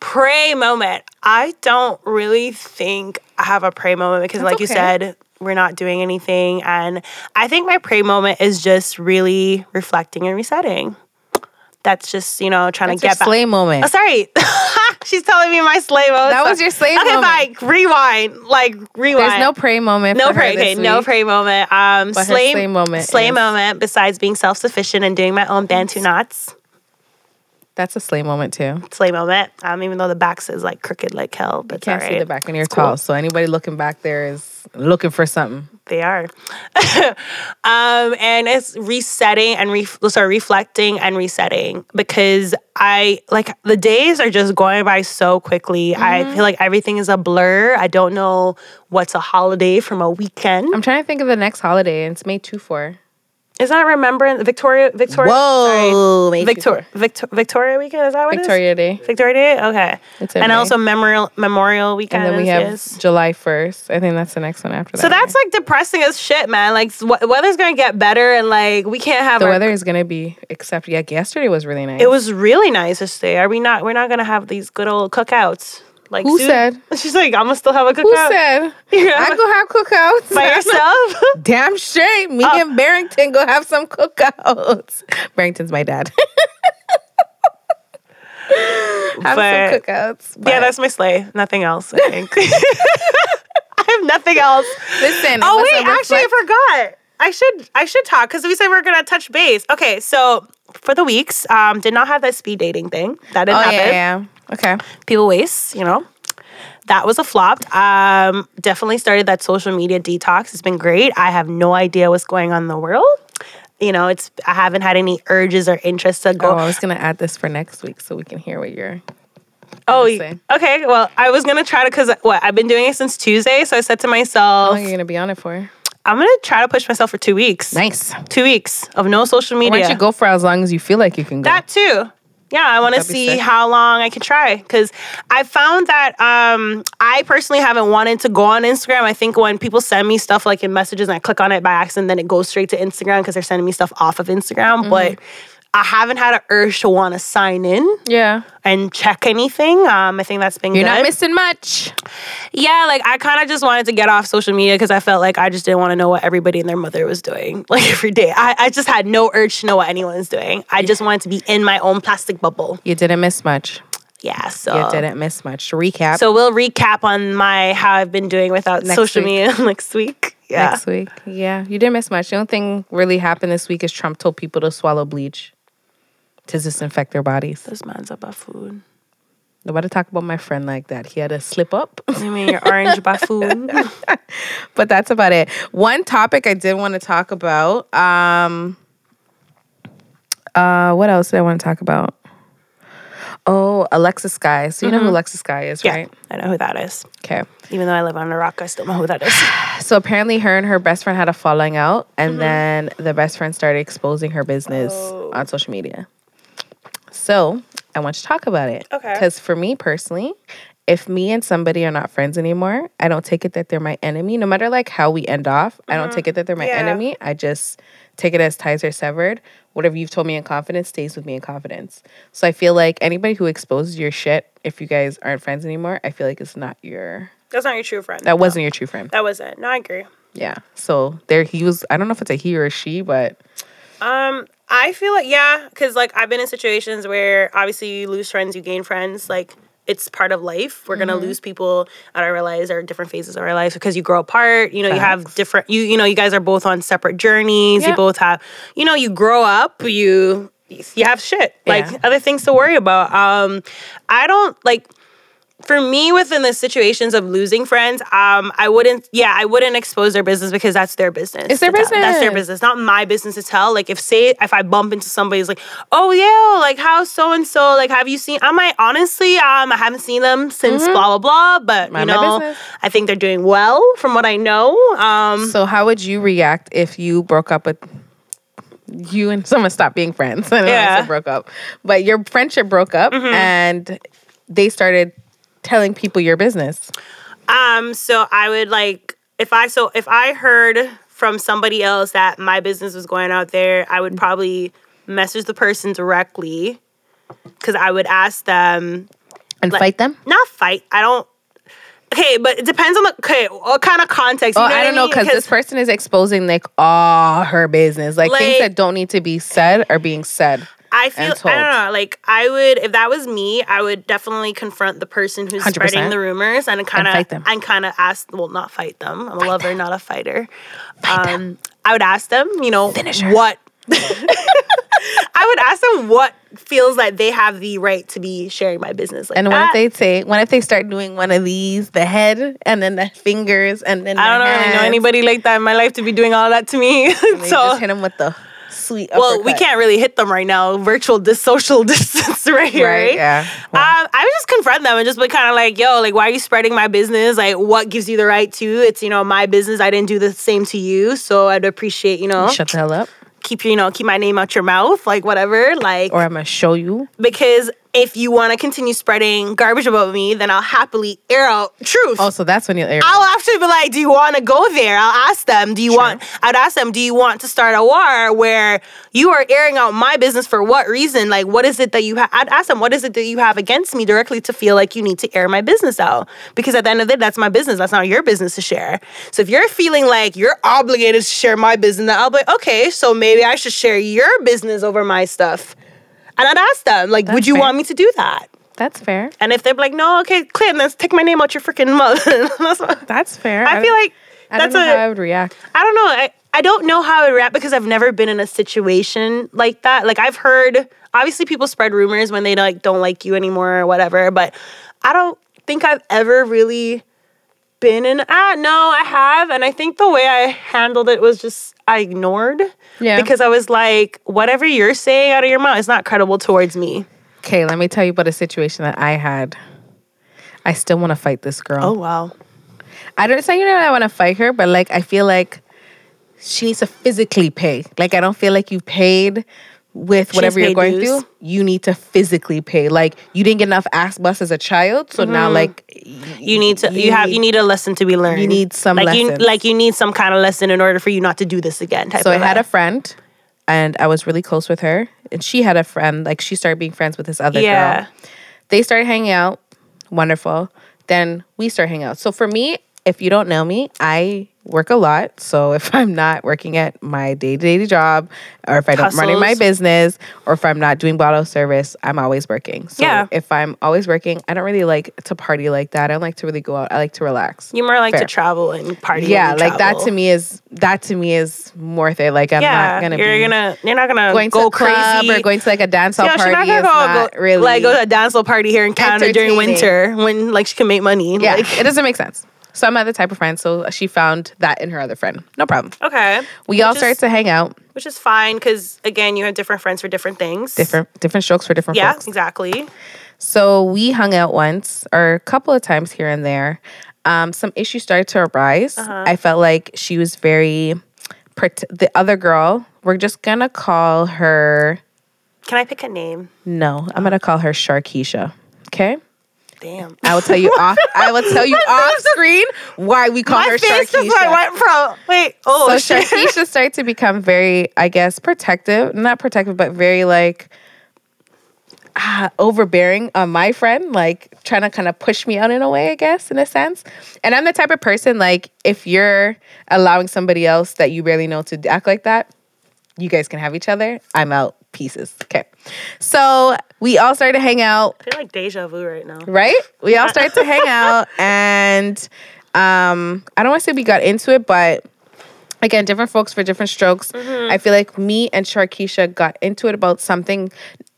pray moment. I don't really think I have a pray moment because,
That's
like you said, we're not doing anything, and I think my pray moment is just really reflecting and resetting. That's just you know trying
That's
to
your
get back.
slay moment.
Oh, sorry. She's telling me my slay moment.
That was your slay
okay,
moment.
fine. Rewind. Like rewind.
There's no pray moment.
no pray. Okay, no pray moment. Um,
But
slay,
slay moment
Slay
is-
moment. Besides being self sufficient and doing my own bantu knots.
That's a slay moment too.
Slay moment. Um, even though the back is like crooked like hell, but it's
Can't see the back and you're
It's cool.
so anybody looking back there is looking for something.
They are. um, and it's resetting and re- sorry, reflecting and resetting because I like the days are just going by so quickly. Mm-hmm. I feel like everything is a blur. I don't know what's a holiday from a weekend.
I'm trying to think of the next holiday, and it's May 2 4.
Is that Remembrance Victoria Victoria?
Whoa,
Victoria Victor, Victoria weekend is that what
Victoria Day.
Victoria Day. Okay, and May. also Memorial Memorial weekend.
And then we have yes. July first. I think that's the next one after that.
So that's right? like depressing as shit, man. Like weather's gonna get better, and like we can't have
the our, weather is gonna be. Except yeah, yesterday was really nice.
It was really nice yesterday. Are we not? We're not gonna have these good old cookouts.
Like who soon, said?
She's like, I'm gonna still have a cookout.
Who said? Yeah. I go have cookouts
by yourself.
Damn straight. Me oh. and Barrington go have some cookouts. Barrington's my dad. have but, some cookouts.
But. Yeah, that's my slay. Nothing else. I think. I have nothing else.
Listen.
Oh wait, actually, I forgot. I should I should talk because we said we are gonna touch base. Okay, so for the weeks, um, did not have that speed dating thing. That didn't
oh,
happen.
Yeah, yeah. Okay.
People waste, you know. That was a flop. Um, definitely started that social media detox. It's been great. I have no idea what's going on in the world. You know, it's I haven't had any urges or interest to go.
Oh, I was gonna add this for next week so we can hear what you're
Oh, okay. Well, I was gonna try to because what I've been doing it since Tuesday, so I said to myself,
"How long are you gonna be on it for?"
I'm gonna try to push myself for two weeks.
Nice.
Two weeks of no social media.
Why don't you go for as long as you feel like you can go?
That too yeah, I want to see how long I can try because I found that um, I personally haven't wanted to go on Instagram. I think when people send me stuff like in messages and I click on it by accident, then it goes straight to Instagram because they're sending me stuff off of Instagram. Mm-hmm. But I haven't had an urge to want to sign in.
Yeah.
And check anything. Um, I think that's been
You're
good.
not missing much.
Yeah, like I kind of just wanted to get off social media because I felt like I just didn't want to know what everybody and their mother was doing like every day. I, I just had no urge to know what anyone was doing. I just wanted to be in my own plastic bubble.
You didn't miss much.
Yeah, so
you didn't miss much. Recap.
So we'll recap on my how I've been doing without next social week. media next week. Yeah.
Next week. Yeah. You didn't miss much. The only thing really happened this week is Trump told people to swallow bleach to disinfect their bodies.
This man's about food.
Nobody talk about my friend like that. He had a slip up.
You mean your orange buffoon?
but that's about it. One topic I did want to talk about. Um, uh, what else did I want to talk about? Oh, Alexis Skyy. So you mm-hmm. know who mm-hmm. Alexis Skyy is,
yeah,
right?
I know who that is.
Okay.
Even though I live on a rock, I still know who that is.
so apparently, her and her best friend had a falling out, and mm-hmm. then the best friend started exposing her business oh. on social media. So I want to talk about it.
Okay.
Because for me personally, if me and somebody are not friends anymore, I don't take it that they're my enemy. No matter like how we end off, mm-hmm. I don't mm-hmm. take it that they're my yeah. enemy. I just take it as ties are severed. Whatever you've told me in confidence stays with me in confidence. So I feel like anybody who exposes your shit, if you guys aren't friends anymore, I feel like it's not your.
That's not your true friend.
That no. wasn't your true friend.
That wasn't. No, I agree.
Yeah. So there he was. I don't know if it's a he or a she, but.
Um, I feel like yeah, because like I've been in situations where obviously you lose friends, you gain friends. Like it's part of life. We're mm-hmm. gonna lose people at our lives or different phases of our lives because you grow apart. You know, Facts. you have different. You you know, you guys are both on separate journeys. You both have. You know, you grow up. You you have shit like yeah. other things to worry about. Um, I don't like for me within the situations of losing friends um i wouldn't yeah i wouldn't expose their business because that's their business
it's their business
that's their business not my business to tell like if say if i bump into somebody's like oh yeah like how so and so like have you seen i might honestly um i haven't seen them since mm-hmm. blah blah blah but Mind you know i think they're doing well from what i know um
so how would you react if you broke up with you and someone stopped being friends. I yeah. broke up. But your friendship broke up mm-hmm. and they started telling people your business?
Um, so I would like if I so if I heard from somebody else that my business was going out there, I would probably message the person directly because I would ask them
and like, fight them.
Not fight. I don't. Okay, but it depends on the okay what kind of context.
You oh, know I don't know because this person is exposing like all her business, like, like, things that don't need to be said are being said.
I feel I don't know. Like I would, if that was me, I would definitely confront the person who's 100%. spreading the rumors and kind of and kind of ask. Well, not fight them. I'm fight a lover, them. not a fighter. Um, I would ask them. You know,
Finish
what. I would ask them what feels like they have the right to be sharing my business. Like
and what if they say, what if they start doing one of these, the head and then the fingers and then
I don't
the
really know anybody like that in my life to be doing all that to me.
and then you
so
just hit them with the sweet.
well, we can't really hit them right now. Virtual dis- social distance right here,
Right,
right?
yeah.
Um, I would just confront them and just be kind of like, yo, like, why are you spreading my business? Like, what gives you the right to? It's, you know, my business. I didn't do the same to you. So I'd appreciate, you know,
Shut the hell up,
keep, you know, keep my name out your mouth, like, whatever. Like,
or I'm gonna show you.
because if you want to continue spreading garbage about me, then I'll happily air out truth.
Oh, so that's when you air.
I'll actually be like, do you want to go there? I'll ask them, do you want, I'd ask them, do you want to start a war where you are airing out my business for what reason? Like, what is it that you have? I'd ask them, what is it that you have against me directly to feel like you need to air my business out? Because at the end of the day, that's my business. That's not your business to share. So if you're feeling like you're obligated to share my business, then I'll be like, okay, so maybe I should share your business over my stuff. And I'd ask them, like, would you
fair.
want me to do that?
That's fair.
And if they're like, no, okay, Clinton, let's take my name out your freaking mouth. That's
That's fair.
I feel like
I
that's
don't know
a.
how I would react.
I don't know. I, I don't know how I would react because I've never been in a situation like that. Like I've heard obviously people spread rumors when they like don't like you anymore or whatever, but I don't think I've ever really been in ah no, I have. And I think the way I handled it was just I ignored.
Yeah.
Because I was like, whatever you're saying out of your mouth is not credible towards me.
Okay, let me tell you about a situation that I had. I still want to fight this girl.
Oh wow.
I don't say you know I want to fight her, but like I feel like she needs to physically pay. Like I don't feel like you paid with whatever you're going
dues.
through. You need to physically pay. Like you didn't get enough ass bus as a child, so now mm-hmm. like
You need to you, have you need a lesson to be learned.
You need some
like you like you need some kind of lesson in order for you not to do this again. Type
So I
of
had a
a
friend, and I was really close with her, and she had a friend. Like she started being friends with this other
Yeah.
girl. They started hanging out. Wonderful. Then we start hanging out. So for me, if you don't know me, I work a lot. So if I'm not working at my day to day job, or if I don't running my business, or if I'm not doing bottle service, I'm always working. So
Yeah.
if I'm always working, I don't really like to party like that. I don't like to really go out. I like to relax.
You more like
Fair.
to travel and party.
yeah, like that to me is that to me is more there. Like I'm
Yeah,
not gonna
you're
be
gonna you're not gonna
going
go
to
crazy
or going to like a dance hall
Yeah, she's
party.
not gonna
is
go,
not
go
really
like go to a dance hall party here in Canada during winter when like she can make money.
yeah,
Like,
it doesn't make sense. So I'm not the type of friend. So she found that in her other friend. No problem.
okay.
We all
Which is-
started to hang out.
which is fine because again, you have different friends for different things.
Different different strokes for different
Yeah,
folks.
exactly.
So we hung out once or a couple of times here and there. Um, some issues started to arise.
Uh-huh.
I felt like she was very. The other girl, we're just gonna call her.
Can I pick a name?
No, I'm gonna call her Sharkeisha. Okay.
Damn.
I will tell you off. I will tell you off screen why we call
My
her
face
Sharkeisha.
like went from wait. Oh,
so
shit.
Sharkeisha started to become very, I guess, protective. Not protective, but very like ah, overbearing on my friend, like trying to kind of push me out in a way, I guess, in a sense. And I'm the type of person like if you're allowing somebody else that you barely know to act like that, you guys can have each other. I'm out pieces. Okay. So we all started to hang out
I feel like deja vu right now.
right? We all started to hang out, and um, I don't want to say we got into it, but again, different folks for different strokes. I feel like me and Sharkeisha got into it about something.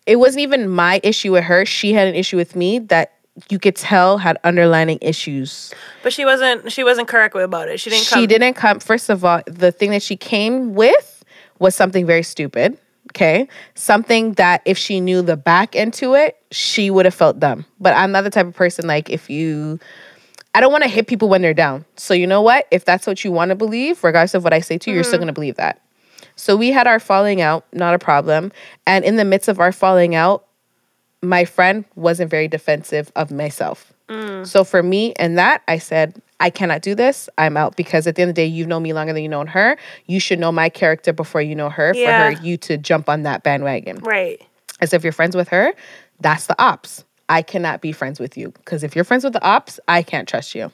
It wasn't even my issue with her. She had an issue with me that you could tell had underlining issues.
But she wasn't she wasn't correct about it. She didn't come
She didn't come. First of all, the thing that she came with was something very stupid. Okay. Something that if she knew the back end to it, she would have felt dumb. But I'm not the type of person like if you I don't want to hit people when they're down. So you know what? If that's what you want to believe, regardless of what I say to you, you're still mm-hmm. gonna believe that. So we had our falling out, not a problem. And in the midst of our falling out, my friend wasn't very defensive of myself. Mm. So for me and that, I said, I cannot do this. I'm out because at the end of the day, you've known me longer than you known her. You should know my character before you know her
Yeah.
for her you to jump on that bandwagon.
Right.
As if you're friends with her, that's the ops. I cannot be friends with you because if you're friends with the ops, I can't trust you.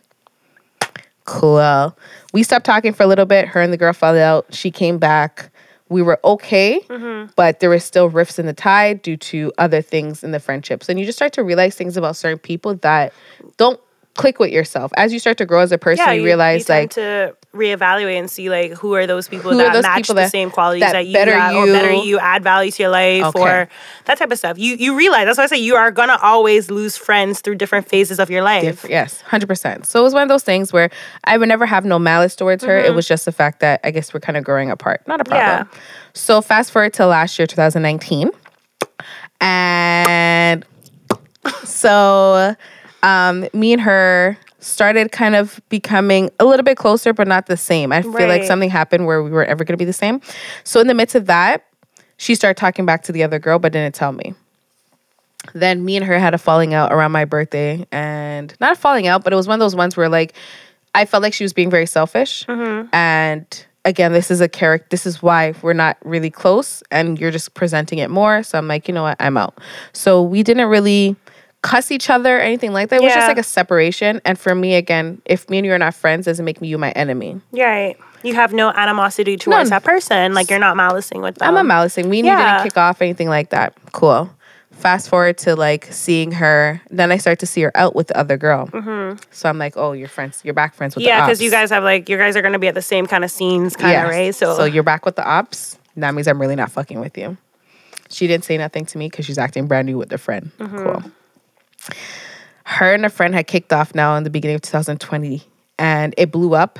Cool. We stopped talking for a little bit. Her and the girl fell out. She came back. We were okay, mm-hmm. but there was still rifts in the tide due to other things in the friendships. And you just start to realize things about certain people that don't click with yourself. As you start to grow as a person,
Yeah,
you, realize like
you
like
to reevaluate and see like who are those people that
those
match
people
the
that-
same qualities
that
that, you
better
got, or better
you-
you add value to your life
Okay.
or that type of stuff. You you realize that's why I say you are gonna always lose friends through different phases of your life.
Yes, hundred percent. So it was one of those things where I would never have no malice towards her. It mm-hmm. was just the fact that I guess we're kind of growing apart. Not a problem.
Yeah.
So fast forward to last year, 2019, and so um, me and her started kind of becoming a little bit closer, but not the same. I feel like something happened where we weren't ever going to be the same. So in the midst of that, she started talking back to the other girl, but didn't tell me. Then me and her had a falling out around my birthday and not a falling out but it was one of those ones where like i felt like she was being very selfish. And again this is a character this is why we're not really close and you're just presenting it more. So i'm like you know what? I'm out. So we didn't really cuss each other or anything like that it was just like a separation and for me again if me and you are not friends doesn't make me you my enemy
right. You have no animosity towards
None.
that person. Like you're not malicing with them.
I'm not malicing. We
yeah.
didn't kick off anything like that. Cool. Fast forward to like seeing her. Then I start to see her out with the other girl. So I'm like, oh, you're friends. You're back friends with
Mm-hmm. Yeah, because you guys have like you guys are gonna be at the same kind of scenes, kind of
Yes.
right. So,
so you're back with the ops. That means I'm really not fucking with you. She didn't say nothing to me because she's acting brand new with a friend.
Mm-hmm.
Cool. Her and a friend had kicked off now in the beginning of 2020, and it blew up.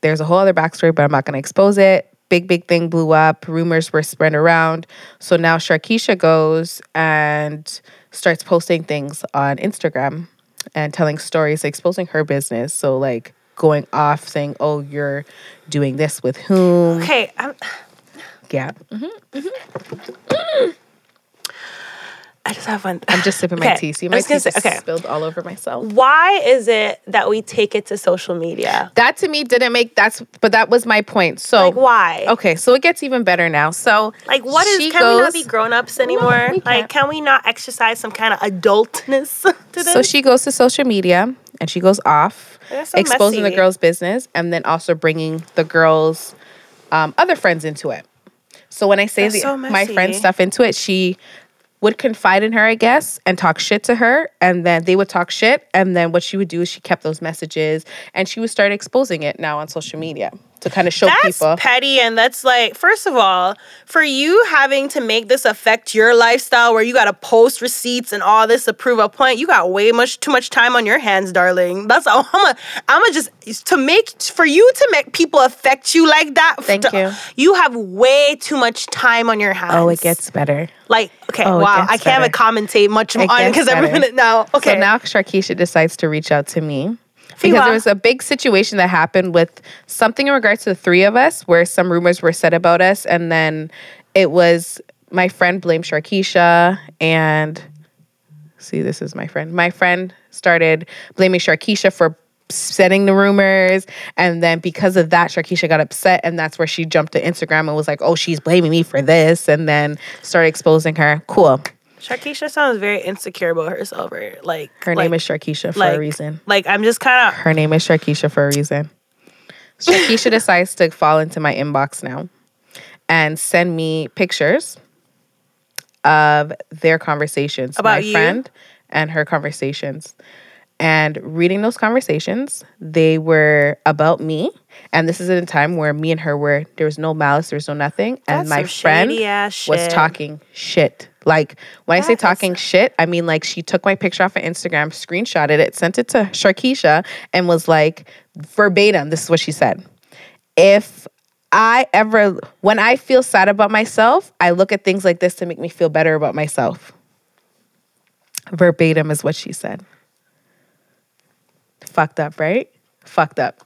There's a whole other backstory, but I'm not going to expose it. Big, big thing blew up. Rumors were spread around. So now Sharkeisha goes and starts posting things on Instagram and telling stories, exposing her business. So, like, going off saying, oh, you're doing this with whom.
okay, I'm,
Yeah. Mm-hmm, mm-hmm.
I just have one.
I'm just sipping my
Okay,
tea. See, my tea
say- okay.
spilled all over myself.
Why is it that we take it to social media?
That to me didn't make that's, but that was my point. So
Like why?
Okay, so it gets even better now. So
Like what is? Can we not be grown ups anymore?
we
like
can't.
we not exercise some kind of adultness to this?
So she goes to social media and she goes off,
so
exposing the girl's business, and then also bringing the girl's um, other friends into it. So when I say the,
so
my friend stuff into it, she would confide in her, I guess, and talk shit to her, and then they would talk shit, and then what she would do is she kept those messages, and she would start exposing it now on social media to kind of show
That's
people.
petty, and that's like, first of all, for you having to make this affect your lifestyle, where you got to post receipts and all this to prove a point, you got way much too much time on your hands, darling. That's all. I'm a, I'm a just to make for you to make people affect you like that.
Thank you.
You have way too much time on your hands.
Oh, it gets better.
like okay.
Oh,
wow, I can't commentate much on
gets
because every
better.
minute now. Okay,
So now Sharkeisha decides to reach out to me. Because there was a big situation that happened with something in regards to the three of us where some rumors were said about us. And then it was my friend blamed Sharkeisha and see, this is my friend. My friend started blaming Sharkeisha for setting the rumors. And then because of that, Sharkeisha got upset. And that's where she jumped to Instagram and was like, oh, she's blaming me for this. And then started exposing her. Cool.
Sharkeisha sounds very insecure about herself. Right? Like
Her
like,
name is Sharkeisha for
like,
a reason.
Like I'm just kind of
Her name is Sharkeisha for a reason. Sharkeisha decides to fall into my inbox now and send me pictures of their conversations.
About
my
you?
friend and her conversations. And reading those conversations, they were about me. And this is at a time where me and her were, there was no malice, there was no nothing. And
That's
my friend was talking shit. Like when I say talking shit, I mean like she took my picture off of Instagram, screenshotted it, sent it to Sharkeisha, and was like verbatim, this is what she said. If I ever, when I feel sad about myself, I look at things like this to make me feel better about myself. Verbatim is what she said. Fucked up, right? Fucked up.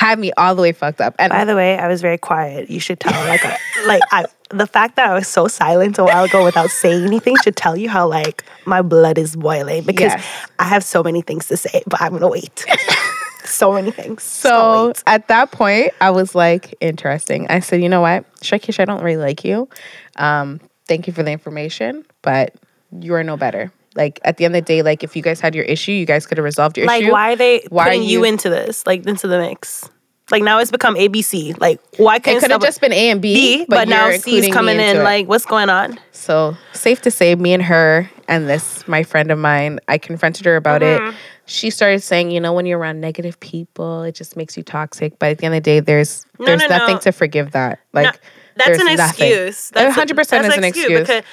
Had me all the way fucked up. And
By the way, I was very quiet. You should tell. Like, I, like I, the fact that I was so silent a while ago without saying anything should tell you how like my blood is boiling because
Yes.
I have so many things to say, but I'm gonna wait. so many things.
So
wait.
at that point, I was like, interesting. I said, you know what, Sharkeisha, I don't really like you. Um, thank you for the information, but you are no better. Like at the end of the day, like if you guys had your issue, you guys could have resolved your
like,
issue.
Like why are they
Why are
putting you,
you-
into this? Like into the mix. Like now it's become ABC. Like why
It
can't
could have just been A and B,
B? But, now
you're
C's coming in.
it.
Like what's going on?
So safe to say, me and her and this my friend of mine, I confronted her about
Mm-hmm.
it. she started saying, you know, when you're around negative people, it just makes you toxic. But at the end of the day, there's
No,
there's
no,
nothing
no.
to forgive that. Like
that's an
nothing.
excuse.
A
That's
hundred percent
that's
is an excuse.
because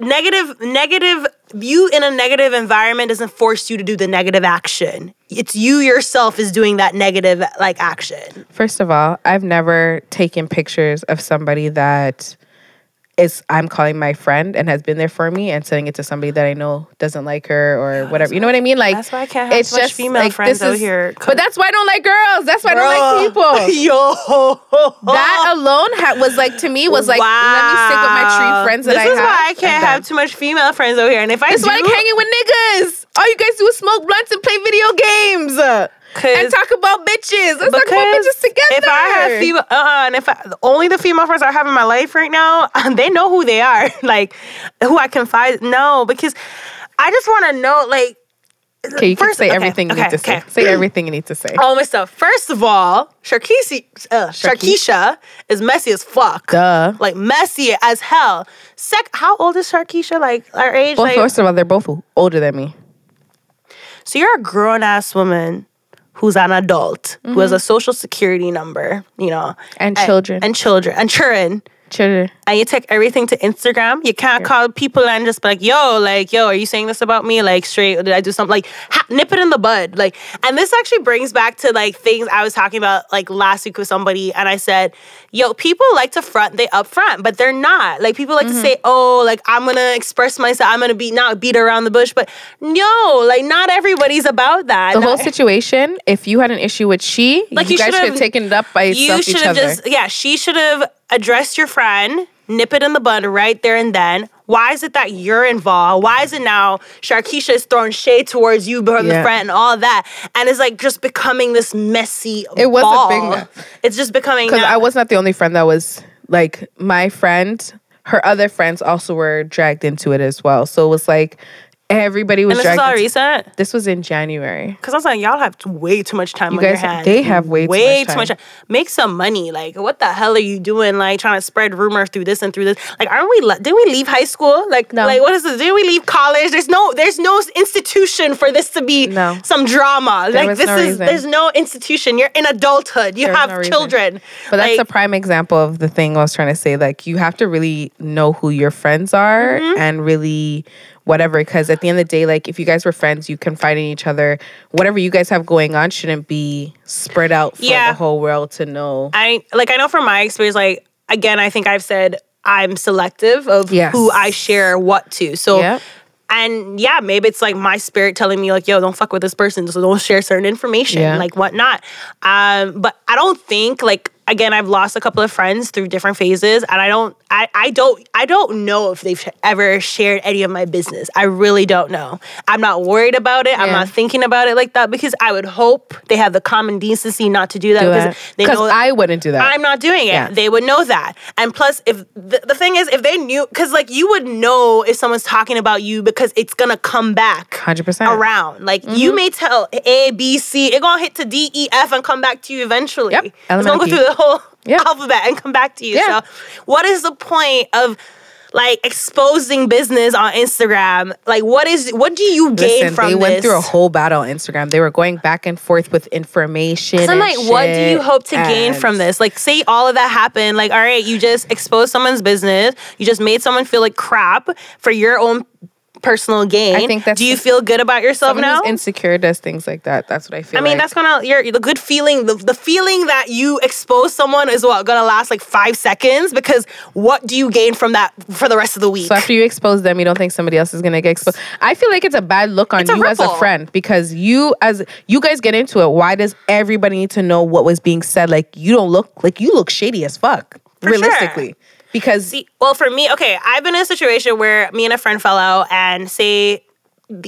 negative negative you in a negative environment doesn't force you to do the negative action. It's you yourself is doing that negative like action.
First of all, I've never taken pictures of somebody that is I'm calling my friend and has been there for me and sending it to somebody that I know doesn't like her or whatever. You know what I mean? Like
that's why I can't have much female friends
this
out
is-
here.
But that's why I don't like girls. That's why I don't like people.
Yo,
that alone ha- was like to me was like let me stick with my tree friends that
this
I
is
have.
why I can't have too much female friends over here. And if I
That's
do,
why I like hanging with niggas. All you guys do is smoke blunts and play video games and
'Cause-
talk about bitches. Let's talk about bitches together.
if I have female, uh, and if I, only the female friends I have in my life right now, they know who they are, like who I confide. No, because I just want to know, like,
okay, you can
first-
say
okay,
everything you
okay,
need to say.
okay.
Say everything you need to say.
all my stuff. First of all, Sharkeisha, uh, Sharkeisha is messy as fuck.
Duh.
Like messy as hell. Sec, how old is Sharkeisha? Like our age?
Well,
like,
first of all, they're both older than me.
So you're a grown ass woman who's an adult who has mm-hmm. a social security number, you know,
And children.
and children and children.
Children.
And you take everything to Instagram. You can't call people and just be like, "Yo, like, yo, are you saying this about me? Like, straight? Did I do something? Like, ha- nip it in the bud." Like, and this actually brings back to like things I was talking about like last week with somebody, and I said, "Yo, people like to front, they up front, but they're not. Like, people like
Mm-hmm.
to say, "Oh, like I'm gonna express myself. I'm gonna be not beat around the bush," but no, like not everybody's about that.
The
Not-
whole situation, if you had an issue with she,
Like,
you,
you
guys should
should've-
taken it up by
you
yourself
should have just yeah she should have addressed your friend nip it in the bud right there and then why is it that you're involved why is it now sharkeisha is throwing shade towards you the
Yeah.
front and all that and it's like just becoming this messy
It was a
ball.
big mess.
it's just becoming
Because I was not the only friend that was like my friend. Her other friends also were dragged into it as well. So it was like everybody was
and this is
dragged.
all recent
this was in January.
because I was like, y'all have way too much time
You
on your hands.
they have way too
way
much
too much
time.
time. Make some money. Like, what the hell are you doing? Like, trying to spread rumor through this and through this. Like, aren't we? Did we leave high school? Like,
No.
like what is this? Did we leave college? There's no, there's no institution for this to be
No.
some drama. like,
was
this
no
is
reason.
there's no institution. You're in adulthood. You
There's
have
no reason.
children.
But that's
like,
a prime example of the thing I was trying to say. Like you have to really know who your friends are
Mm-hmm.
and really whatever. Because at the end of the day, like if you guys were friends, you confide in each other. Whatever you guys have going on shouldn't be spread out for
Yeah.
the whole world to know.
I like I know from my experience, like again, I think I've said I'm selective of
Yes.
who I share what to. So
Yep.
and yeah, maybe it's like my spirit telling me like, yo, don't fuck with this person, so don't share certain information,
Yeah.
like whatnot. Um, but I don't think like again, I've lost a couple of friends through different phases, and I don't, I, I don't, I don't know if they've ever shared any of my business. I really don't know. I'm not worried about it. I'm not thinking about it like that because I would hope they have the common decency not to do that
Do
because
that.
they know
I wouldn't do that.
I'm not doing it.
Yeah.
They would know that. And plus, if the, the thing is, if they knew, because like you would know if someone's talking about you because it's gonna come back
100%.
around. Like
Mm-hmm.
you may tell A, B, C, it gonna hit to D, E, F, and come back to you eventually.
Yep.
It's gonna go through the whole
Yep.
alphabet and come back to you.
Yeah.
So, what is the point of? Like exposing business on Instagram, like what is what do you gain
Listen,
from
they
this?
went through a whole battle on Instagram. They were going back and forth with information.
So I'm like, what do you hope to gain from this? Like, say all of that happened. Like, all right, you just exposed someone's business. You just made someone feel like crap for your own personal gain.
I think that's
do you
the-
feel good about yourself now?
insecure does things like that. That's what I feel.
I mean,
like.
that's gonna your the good feeling. The, the feeling that you expose someone is what gonna last like five seconds because what do you gain from that for the rest of the week?
So after you expose them, you don't think somebody else is gonna get exposed. I feel like it's a bad look on
It's a
you as a friend because you as you guys get into it. Why does everybody need to know what was being said? Like you don't look like you look shady as fuck.
For sure.
Because
See, well, for me, okay, I've been in a situation where me and a friend fell out, and say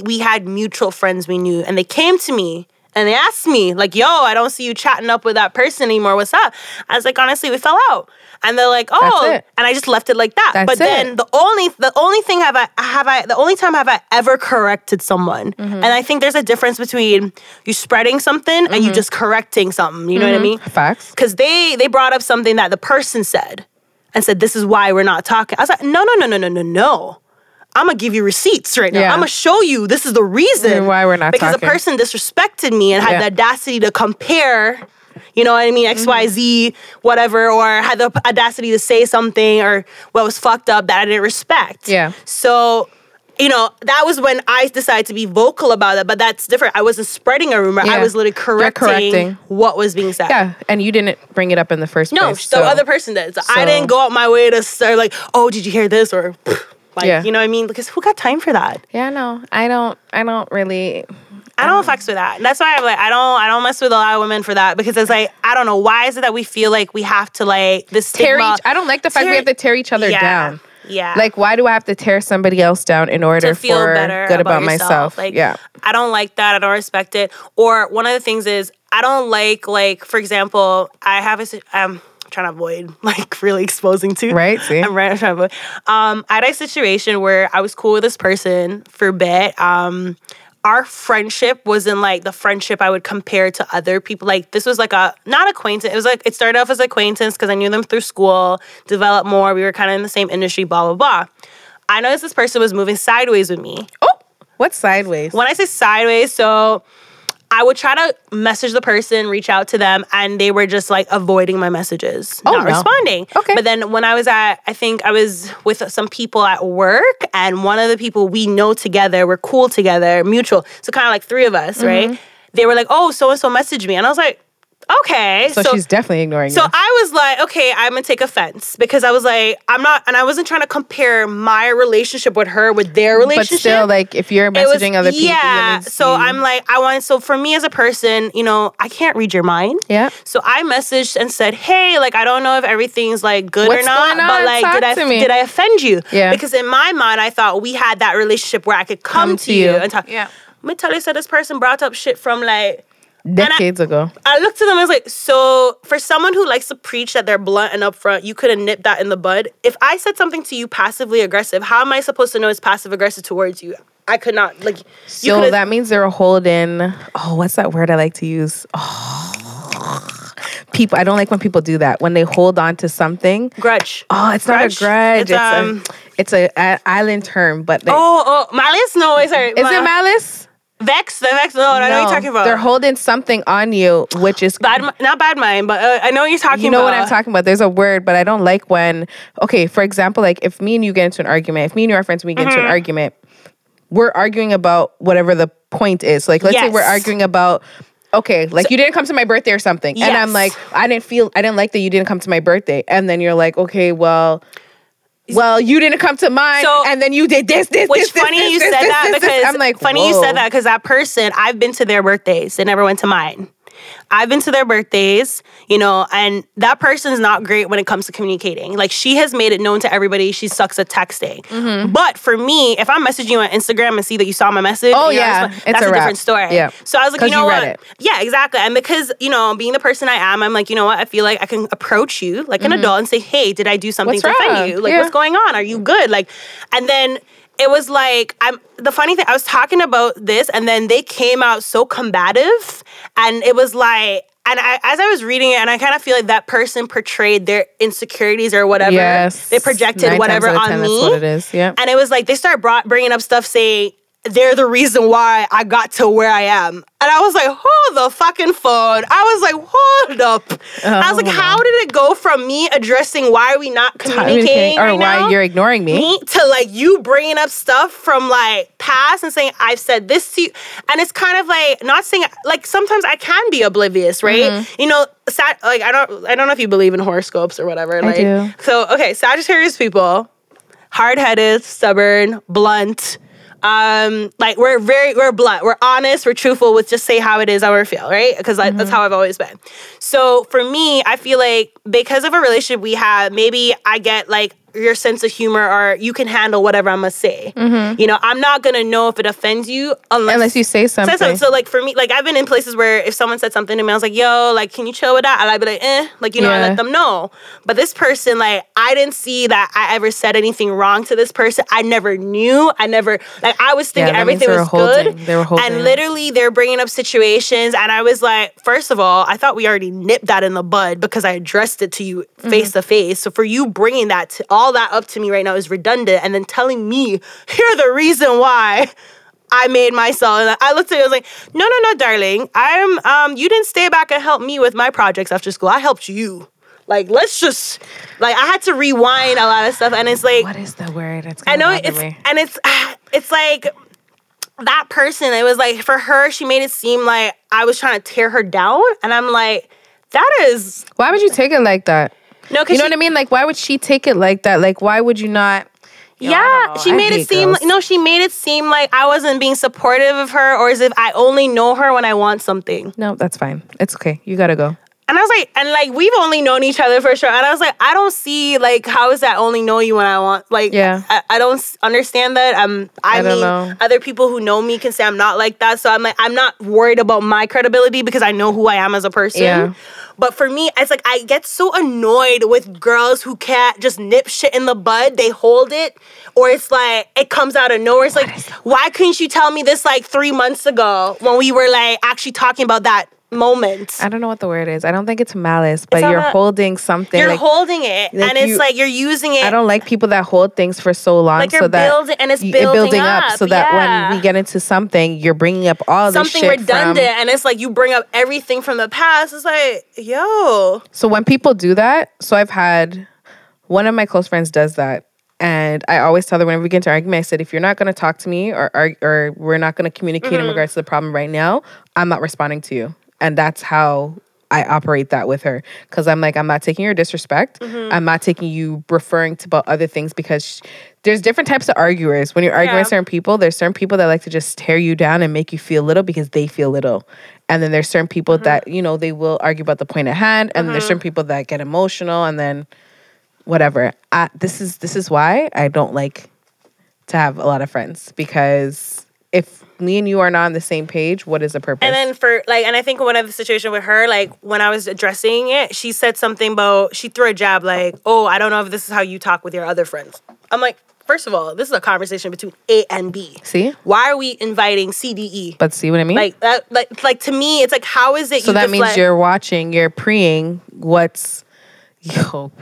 we had mutual friends we knew, and they came to me and they asked me, like, "Yo, I don't see you chatting up with that person anymore. What's up?" I was like, "Honestly, we fell out." And they're like, "Oh," and I just left it like that.
That's
but then
it.
the only the only thing have I have I the only time have I ever corrected someone,
Mm-hmm.
and I think there's a difference between you spreading something and
Mm-hmm.
you just correcting something. You know what I mean?
facts.
because they they brought up something that the person said and said this is why we're not talking i was like no no no no no no no I'm gonna give you receipts right now.
Yeah.
I'm gonna show you this is the reason
Why we're not
because
talking.
a person disrespected me and had
Yeah.
the audacity to compare. You know what I mean? X, Y. Z, whatever, or had the audacity to say something or what was fucked up that I didn't respect.
Yeah.
So, you know, that was when I decided to be vocal about it, but that's different. I wasn't spreading a rumor. I was literally correcting,
correcting.
what was being said.
Yeah, and you didn't bring it up in the first
No,
place.
No, the
so-
other person did. So, I didn't go out my way to start like, oh, did you hear this? Or like,
Yeah.
you know what I mean? Because who got time for that?
Yeah, no, I don't. I don't really.
I don't um, fucks with that. That's why I'm like, I don't, I don't mess with a lot of women for that because it's like, I don't know, why is it that we feel like we have to like this
Tear each, I don't like the fact we have to tear each other
Yeah.
down.
Yeah.
Like, why do I have to tear somebody else down in order
to feel
for
better
good
about,
about, myself?
Like,
yeah,
I don't like that. I don't respect it. Or one of the things is I don't like like for example, I have a um I'm trying to avoid like really exposing to
Right, see?
I'm right. I'm trying to avoid. Um, I had a situation where I was cool with this person for a bit. Um, our friendship wasn't like the friendship I would compare to other people. Like this was like a not acquaintance. It was like it started off as acquaintance because I knew them through school, developed more. We were kind of in the same industry, blah blah blah. I noticed this person was moving sideways with me.
Oh, what's sideways?
When I say sideways, so I would try to message the person, reach out to them, and they were just like avoiding my messages,
Oh,
not
no.
responding.
Okay.
But then when I was at, I think I was with some people at work, and one of the people we know together, we're cool together, mutual. So kind of like three of us,
Mm-hmm.
right? They were like, "Oh, so and so messaged me," and I was like, "Okay."
So, she's definitely ignoring
So
you.
I was like, okay, I'm gonna take offense because I was like, I'm not, and I wasn't trying to compare my relationship with her with their relationship.
but still, like, if you're
It was-
messaging other people,
Yeah. So
see-
I'm like, I want. So for me as a person, you know, I can't read your mind.
Yeah.
So I messaged and said, hey, like I don't know if everything's like good or not,
going
but like
Talk
did I
me."
did I offend you?
Yeah.
Because in my mind, I thought we had that relationship where I could come,
Come
to
to
you
you.
and talk.
Yeah.
Let me tell you, so this person brought up shit from like
decades ago.
I looked at them. I was like, so for someone who likes to preach that they're blunt and upfront, you could have nipped that in the bud. If I said something to you passively aggressive, how am I supposed to know it's passive aggressive towards you? I could not like.
So that means they're holding. Oh, what's that word I like to use? Oh. People, I don't like when people do that. When they hold on to something.
grudge.
Oh, it's
Grudge?
not a grudge.
It's,
It's,
um,
a it's a, a island term, but they,
Oh, oh, malice? No, sorry.
is it malice?
Vex? The vex? No, I know what you're talking about.
They're holding something on you, which is
bad, not bad mind, but uh, I know what you're talking
you know
about.
what I'm talking about. There's a word, but I don't like when. Okay, for example, like if me and you get into an argument, if me and you are friends, we get into
Mm-hmm.
an argument, we're arguing about whatever the point is. Like, let's say we're arguing about. Okay, like you didn't come to my birthday or something, and I'm like, I didn't feel, I didn't like that you didn't come to my birthday, and then you're like, okay, well, well, you didn't come to mine,
So-
and then you did this, this,
Which
this,
funny
this,
you
this,
said that because
I'm like,
funny you said that because that person I've been to their birthdays. They never went to mine. I've been to their birthdays, you know, and that person's not great when it comes to communicating. Like she has made it known to everybody she sucks at texting.
Mm-hmm.
But for me, if I'm messaging you on Instagram and see that you saw my message,
Oh, yeah.
that's
a
a, different story.
Yeah.
So I was like, you know
you
what?
it.
Yeah, exactly. And because you know, being the person I am, I'm like, you know what? I feel like I can approach you like an adult and say, hey, did I do something
Mm-hmm. What's
to
wrong?
offend you? Like,
Yeah.
what's going on? Are you good? Like, and then it was like I'm the funny thing I was talking about this and then they came out so combative and it was like and I, as I was reading it and I kind of feel like that person portrayed their insecurities or whatever
Yes.
they projected
Nine
whatever
times out of
on
10,
me
That's what it is. Yeah.
and it was like they started brought, bringing up stuff saying they're the reason why I got to where I am. And I was like, hold the fucking phone. I was like, hold up. I was like,
Oh.
how did it go from me addressing why are we not communicating
or
right
why
now?
you're ignoring me.
me to like you bringing up stuff from like past and saying I've said this to you, and it's kind of like not saying like sometimes I can be oblivious, right?
Mm-hmm.
You know, sat like I don't I don't know if you believe in horoscopes or whatever. like
do.
so, okay, Sagittarius people, hard headed, stubborn, blunt. Um, like we're very we're blunt, we're honest, we're truthful with just say how it is, how we feel, right? Because like, that's how I've always been. So for me, I feel like because of a relationship we have, maybe I get like your sense of humor or you can handle whatever I'm gonna say. You know, I'm not gonna know if it offends you unless
Unless you say something.
Say something. So like for me, like I've been in places where if someone said something to me, I was like, "Yo, like, can you chill with that?" And I'd be like, "Eh," like you know, I let them know. But this person, like, I didn't see that I ever said anything wrong to this person. I never knew. I never like I was thinking
means
everything was
holding-
good.
they were holding
and literally they're bringing up situations, and I was like, first of all, I thought we already nipped that in the bud because I addressed it to you
Mm-hmm.
face to face. So for you bringing that to all that up to me right now is redundant, and then telling me you're the reason why. I made myself. And I looked at it, I was like, no, no, no, darling. I'm um you didn't stay back and help me with my projects after school. I helped you. Like, let's just like I had to rewind a lot of stuff. And it's like
What is the word? It's
I know it's
me.
and it's it's like that person. It was like for her, she made it seem like I was trying to tear her down, and I'm like, that is
Why would you take it like that?
No.
You know what I mean? Like, why would she take it like that? Like, why would you not? Yo,
Yeah,
know.
she
I
made it seem
girls.
like no, she made it seem like I wasn't being supportive of her, or as if I only know her when I want something.
No, that's fine. It's okay. You gotta go.
And I was like, and like we've only known each other for sure. And I was like, I don't see like how is that only know you when I want like
Yeah.
I, I don't understand that. Um I,
I
mean
know.
other people who know me can say I'm not like that. So I'm like I'm not worried about my credibility because I know who I am as a person.
Yeah.
But for me, it's like I get so annoyed with girls who can't just nip shit in the bud. They hold it, or it's like it comes out of nowhere. It's like, why couldn't you tell me this like three months ago when we were like actually talking about that moment?
I don't know what the word is. I don't think it's malice, but
not
you're
a-
holding something.
You're
like,
holding it,
like
and it's like you're using it.
I don't like people that hold things for so long,
Like
so that
building- and it's
y-
building up,
so that
yeah.
when we get into something, you're bringing up all this
something redundant,
From,
and it's like you bring up everything from the past. It's like, yo,
so when people do that, so I've had one of my close friends does that. And I always tell her whenever we get into argument, I said, if you're not going to talk to me or, or, or we're not going to communicate
Mm-hmm.
in regards to the problem right now, I'm not responding to you. And that's how I operate that with her. Because I'm like, I'm not taking your disrespect.
Mm-hmm.
I'm not taking you referring to about other things because sh- there's different types of arguers. When you're arguing
Yeah.
with certain people, there's certain people that like to just tear you down and make you feel little because they feel little. And then there's certain people
Mm-hmm.
that, you know, they will argue about the point at hand. And there's certain people that get emotional and then whatever. I, this is this is why I don't like to have a lot of friends because if me and you are not on the same page, what is the purpose?
And then for like, and I think one of the situation with her, like when I was addressing it, she said something about she threw a jab like, "Oh, I don't know if this is how you talk with your other friends." I'm like, first of all, this is a conversation between A and B.
see,
Why are we inviting C, D, E?
but see what I mean.
Like that, like like to me, it's like how is it?
so that means you're watching, you're preing what's yo.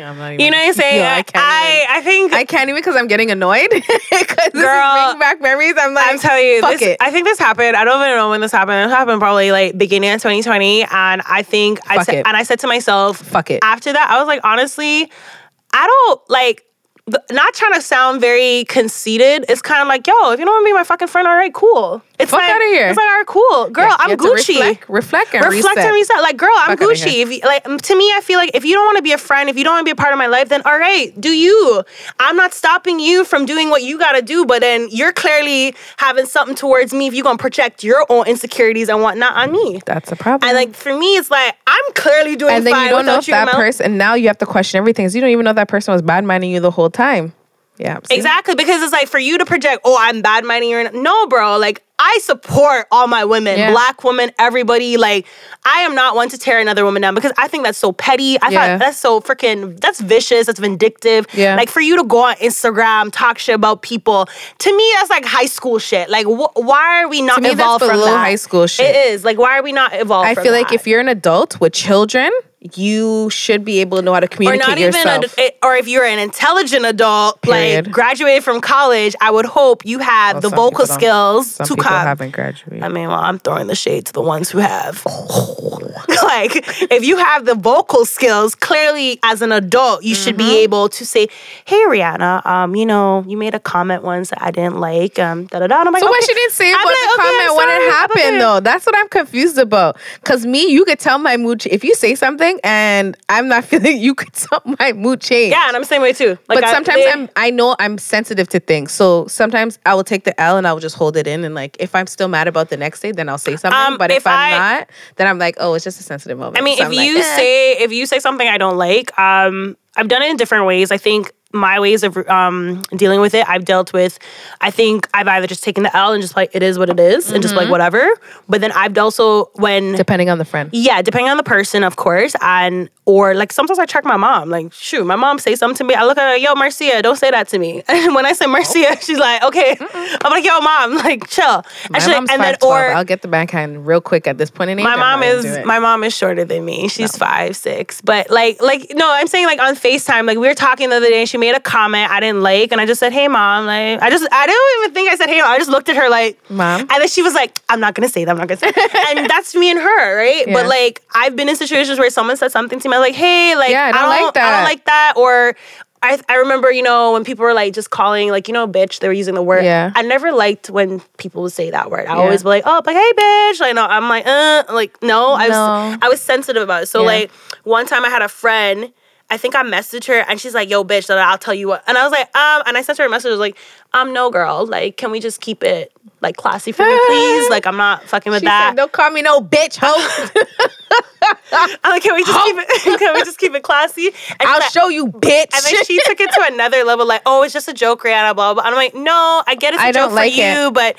I'm not even,
You know what I'm saying?
Yo,
I,
I can't
I,
even.
I think
I can't even because I'm getting annoyed. Because
Girl,
bringing back memories. I'm like,
I'm telling you,
fuck
this,
it.
I think this happened. I don't even know when this happened. It happened probably like beginning of 2020, and I think I said, and I said to myself,
Fuck it.
After that, I was like, honestly, I don't like. Not trying to sound very conceited. It's kind of like, yo, if you don't want to be my fucking friend, all right, cool. It's
Fuck
like,
outta here.
It's like, all right, cool, girl.
You
I'm Gucci.
Reflect, reflect and
reflect
reset.
and reset. Like, girl, I'm
Fuck
Gucci. If you, like to me, I feel like if you don't want to be a friend, if you don't want to be a part of my life, then all right, do you. I'm not stopping you from doing what you gotta do, but then you're clearly having something towards me if you're gonna project your own insecurities and whatnot on me.
That's a problem.
And like for me, it's like I'm clearly doing
and then
fine
you don't know if that person. And now you have to question everything. Because you don't even know that person was bad minding you the whole time. Yeah, see?
Exactly, because it's like for you to project, oh, I'm bad minding you. No, bro. Like I support all my women,
Yeah.
black women, everybody. Like I am not one to tear another woman down because I think that's so petty. I
Yeah.
thought that's so freaking that's vicious. That's vindictive.
Yeah.
Like for you to go on Instagram talk shit about people. To me, that's like high school shit. Like wh- why are we not
To me, that's
evolved from that?
high school shit.
It is like why are we not evolved?
I feel like
that?
if you're an adult with children, you should be able to know how to
or
communicate
not even
yourself.
a, or if you're an intelligent adult
Period.
like graduated from college i would hope you have
Well,
the vocal skills
Some
to
people
come
haven't graduated.
I mean, well, I'm throwing the shade to the ones who have. like, if you have the vocal skills, clearly as an adult, you should
Mm-hmm.
be able to say, "Hey, Rihanna, um, you know, you made a comment once that I didn't like." Um, da da da. I'm like,
so what she didn't say
I'm
about
like,
the
okay,
comment when it happened
okay.
though? That's what I'm confused about. Cause me, you could tell my mood. If you say something and I'm not feeling, you could tell my mood change.
Yeah, and I'm the same way too. Like,
but
I-
sometimes
they-
I'm I know I'm sensitive to things. So sometimes I will take the L and I will just hold it in and like if I'm still mad about the next day, then I'll say something.
Um,
but if,
if
I'm
I-
not, then I'm like, oh, it's just a sensitive moment.
I mean,
So
if
I'm like,
you
eh.
say if you say something I don't like, um, I've done it in different ways. I think my ways of um, dealing with it, I've dealt with. I think I've either just taken the L and just like it is what it is, and just
Mm-hmm.
like whatever. But then I've also when
depending on the friend.
yeah, depending on the person, of course, and or like sometimes I check my mom. Like, shoot, my mom say something to me. I look at her, yo, Marcia, don't say that to me. And when I say Marcia, she's like, okay. I'm like, yo, mom, like, chill. And,
My
like- and then or
I'll get the backhand real quick at this point in age.
my mom is my mom is shorter than me. She's five six, but like like no, I'm saying like on Facetime, like we were talking the other day, and she she made a comment I didn't like, and I just said, "Hey, mom." Like, I just, I don't even think I said, "Hey, mom." I just looked at her like,
Mom?
and then she was like, "I'm not gonna say that. I'm not gonna say." That. and that's me and her, right?
Yeah.
But like, I've been in situations where someone said something to me, I was like, "Hey, like,
Yeah, I don't like
I
that.
don't like that," or. I, I remember, you know, when people were like just calling, like, you know, bitch, they were using the word.
Yeah.
I never liked when people would say that word. I
Yeah.
always be like, oh, like, hey, bitch. Like, no, I'm like, uh, like, no. I
No.
was, I was sensitive about it. So,
Yeah.
like, one time I had a friend, I think I messaged her and she's like, yo, bitch, that I'll tell you what. And I was like, um, and I sent her a message, I was like, um, no, girl, like, can we just keep it like classy for me, please? Like, I'm not fucking with
She
that.
said, "Don't call me no bitch, hoe.
I'm like, can we just keep it? Can we just keep it classy? And
I'll
like-
show you, bitch."
And then she took it to another level, like, oh, it's just a joke, Rihanna, blah, blah. And I'm like, no, I get it's a
I don't
joke
like
for
it.
you, but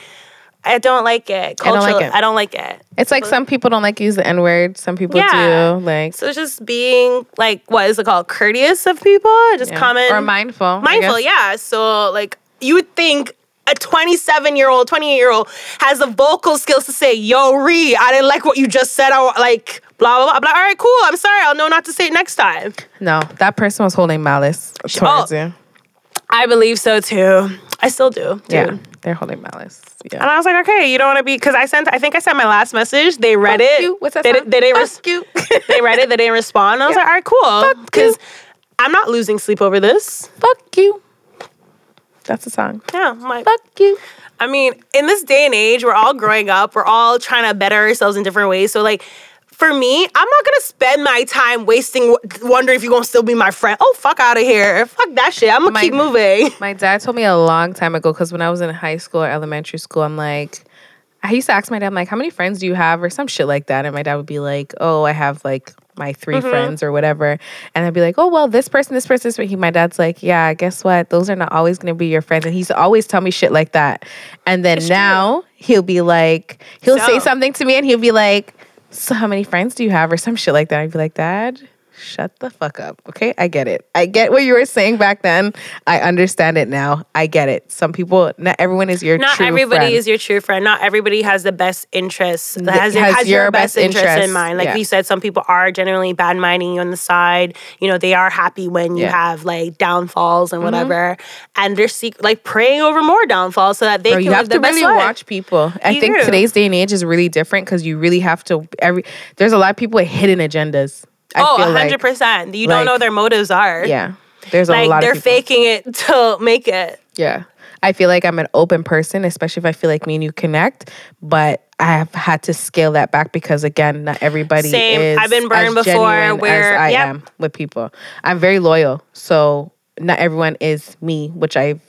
I don't like it.
I don't like it.
I don't like it.
it's like some people don't like to use the N word. Some people
Yeah.
do. Like
So it's just being like, what is it called? Courteous of people, just
yeah.
common
or mindful.
Mindful. Yeah. So like, you would think. A 27 year old, 28 year old has the vocal skills to say, Yo, Ree, I didn't like what you just said. I like, blah, blah, blah. I'm like, All right, cool. I'm sorry. I'll know not to say it next time.
No, that person was holding malice towards
Oh,
you.
I believe so too. I still do. Dude.
Yeah, they're holding malice. Yeah.
And I was like, okay, you don't want to be because I sent. I think I sent my last message. They read
Fuck
it.
you. What's that
They,
song?
they didn't. res- they read it. They didn't respond. I was
Yeah.
like, all right, cool. Because I'm not losing sleep over this.
Fuck you. That's a song.
Yeah. I'm like,
Fuck you.
I mean, in this day and age, we're all growing up. We're all trying to better ourselves in different ways. So like. For me, I'm not gonna spend my time wasting wondering if you're gonna still be my friend. Oh, fuck out of here. Fuck that shit. I'm gonna
My-
keep moving.
My dad told me a long time ago because when I was in high school or elementary school, I'm like, I used to ask my dad, I'm like, how many friends do you have or some shit like that? And my dad would be like, oh, I have like my 3
Mm-hmm.
friends or whatever. And I'd be like, oh, well, this person, this person, this person. He, my dad's like, yeah, guess what? Those are not always going to be your friends. And he's always tell me shit like that. And then now he'll be like, he'll say something to me and he'll be like, so how many friends do you have or some shit like that? I'd be like, dad, shut the fuck up. Okay. I get it. I get what you were saying back then. I understand it now. I get it. Some people, not everyone is your
Not
true
everybody
friend.
is your true friend. Not everybody has the best interests. Has,
has
has, your,
your
best,
best
interest
interest.
in mind. Like
Yeah.
we said, some people are generally bad minding you on the side. You know, they are happy when you
Yeah. Mm-hmm.
have like downfalls and whatever, and they're seek like praying over more downfalls so that they
Bro,
can
you have to really
life.
watch people. I
You
think
do.
today's day and age is really different because you really have to every. There's a lot of people with hidden agendas. I
Oh,
feel
hundred
like,
percent. You don't
like-
know what their motives are.
Yeah, there's a
like
lot
they're faking it to make it.
Yeah, I feel like I'm an open person, especially if I feel like me and you connect. But I have had to scale that back because again, not everybody
Same.
is.
I've been burned before where-
I
yep.
am with people. I'm very loyal, so not everyone is me, which I've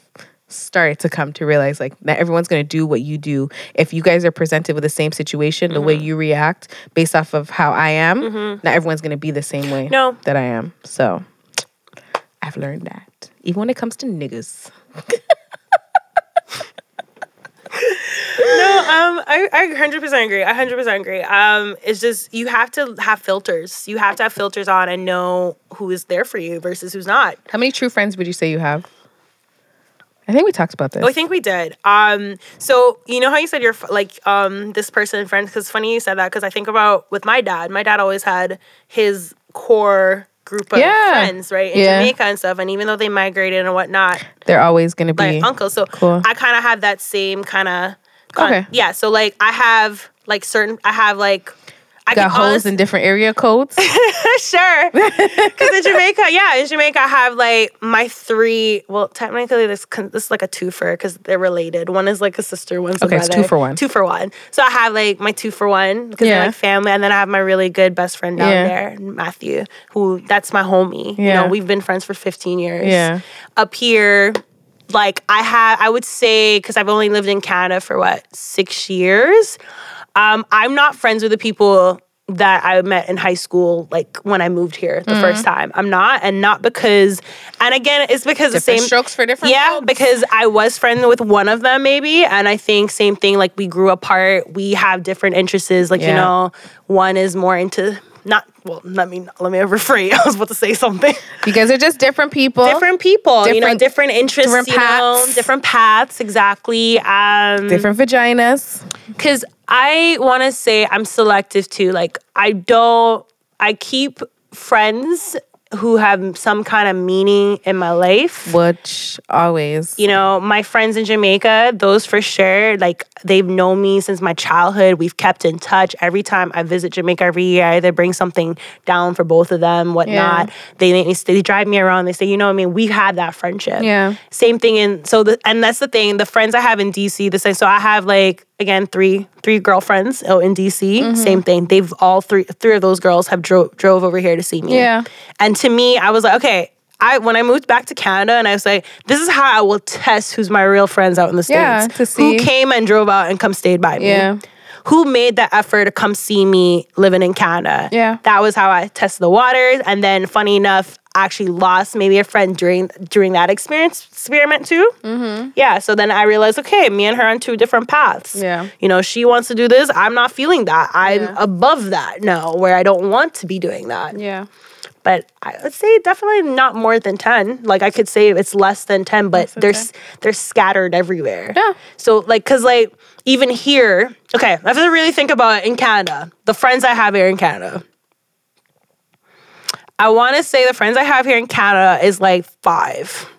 started to come to realize like not everyone's going to do what you do if you guys are presented with the same situation the way
Mm-hmm.
you react based off of how i am not everyone's going to be the same way
No.
that i am so i've learned that even when it comes to niggas
No, um, I, I 100% agree. I 100% agree. Um, it's just you have to have filters. You have to have filters on and know who is there for you versus who's not.
how many true friends would you say you have i think we talked about this
Oh, I think we did. Um, so you know how you said you're like um this person friends because it's funny you said that because I think about with my dad. My dad always had his core group of
Yeah.
friends right in
Yeah.
Jamaica and stuff, and even though they migrated and whatnot,
they're always going to be
like uncles. So
Cool.
I kind of have that same kind of.
Okay.
Yeah. So like I have like certain. I have like. I
got holes
honest-
in different area codes
sure. Because in Jamaica, yeah, in Jamaica, I have like my three. Well, technically, this this is like a twofer because they're related. One is like a sister, one's a
Okay, it's
brother.
two for one.
Two for one. So I have like my two for one because
Yeah.
they're like family, and then I have my really good best friend down
Yeah.
there, Matthew, who that's my homie. You
Yeah.
know, we've been friends for 15 years.
Yeah.
Up here. Like I have, I would say, because I've only lived in Canada for what six years. Um, I'm not friends with the people that I met in high school, like when I moved here the
Mm-hmm.
first time. I'm not, and not because, and again, it's because the same
strokes for different
Yeah,
folks.
because I was friends with one of them, maybe, and I think same thing. Like we grew apart. We have different interests. Like you know, one is more into not. Well, let me let me rephrase. I was about to say something
you guys are just different people
different people, you know,
Different-
different interests,
different
you know,
paths.
different paths, exactly. Um,
different vaginas
because I want to say I'm selective too. Like I don't, I keep friends who have some kind of meaning in my life.
Which always.
You know, my friends in Jamaica, those for sure, like they've known me since my childhood. We've kept in touch. Every time I visit Jamaica every year, I either bring something down for both of them, whatnot. Yeah. They make me they drive me around. They say, you know what I mean? We've had that friendship.
Yeah.
Same thing in so the and that's the thing. The friends I have in DC, the same. So I have like again three three girlfriends oh, in DC. Mm-hmm. Same thing. They've all three three of those girls have drove drove over here to see me.
Yeah.
And to me, I was like, okay. I when I moved back to Canada and I was like, this is how I will test who's my real friends out in the states.
Yeah, to see
who came and drove out and come stayed by me.
Yeah.
Who made the effort to come see me living in Canada?
Yeah.
That was how I tested the waters. And then funny enough, I actually lost maybe a friend during during that experience experiment too.
Mm-hmm.
Yeah, so then I realized, okay, me and her on two different paths.
Yeah,
you know, she wants to do this. I'm not feeling that. I'm yeah. above that now, where I don't want to be doing that.
Yeah.
But I would say definitely not more than ten. Like I could say it's less than ten, but they're 10. they're scattered everywhere.
Yeah.
So like, cause like even here, okay, I have to really think about it in Canada. The friends I have here in Canada I want to say the friends I have here in Canada is like five.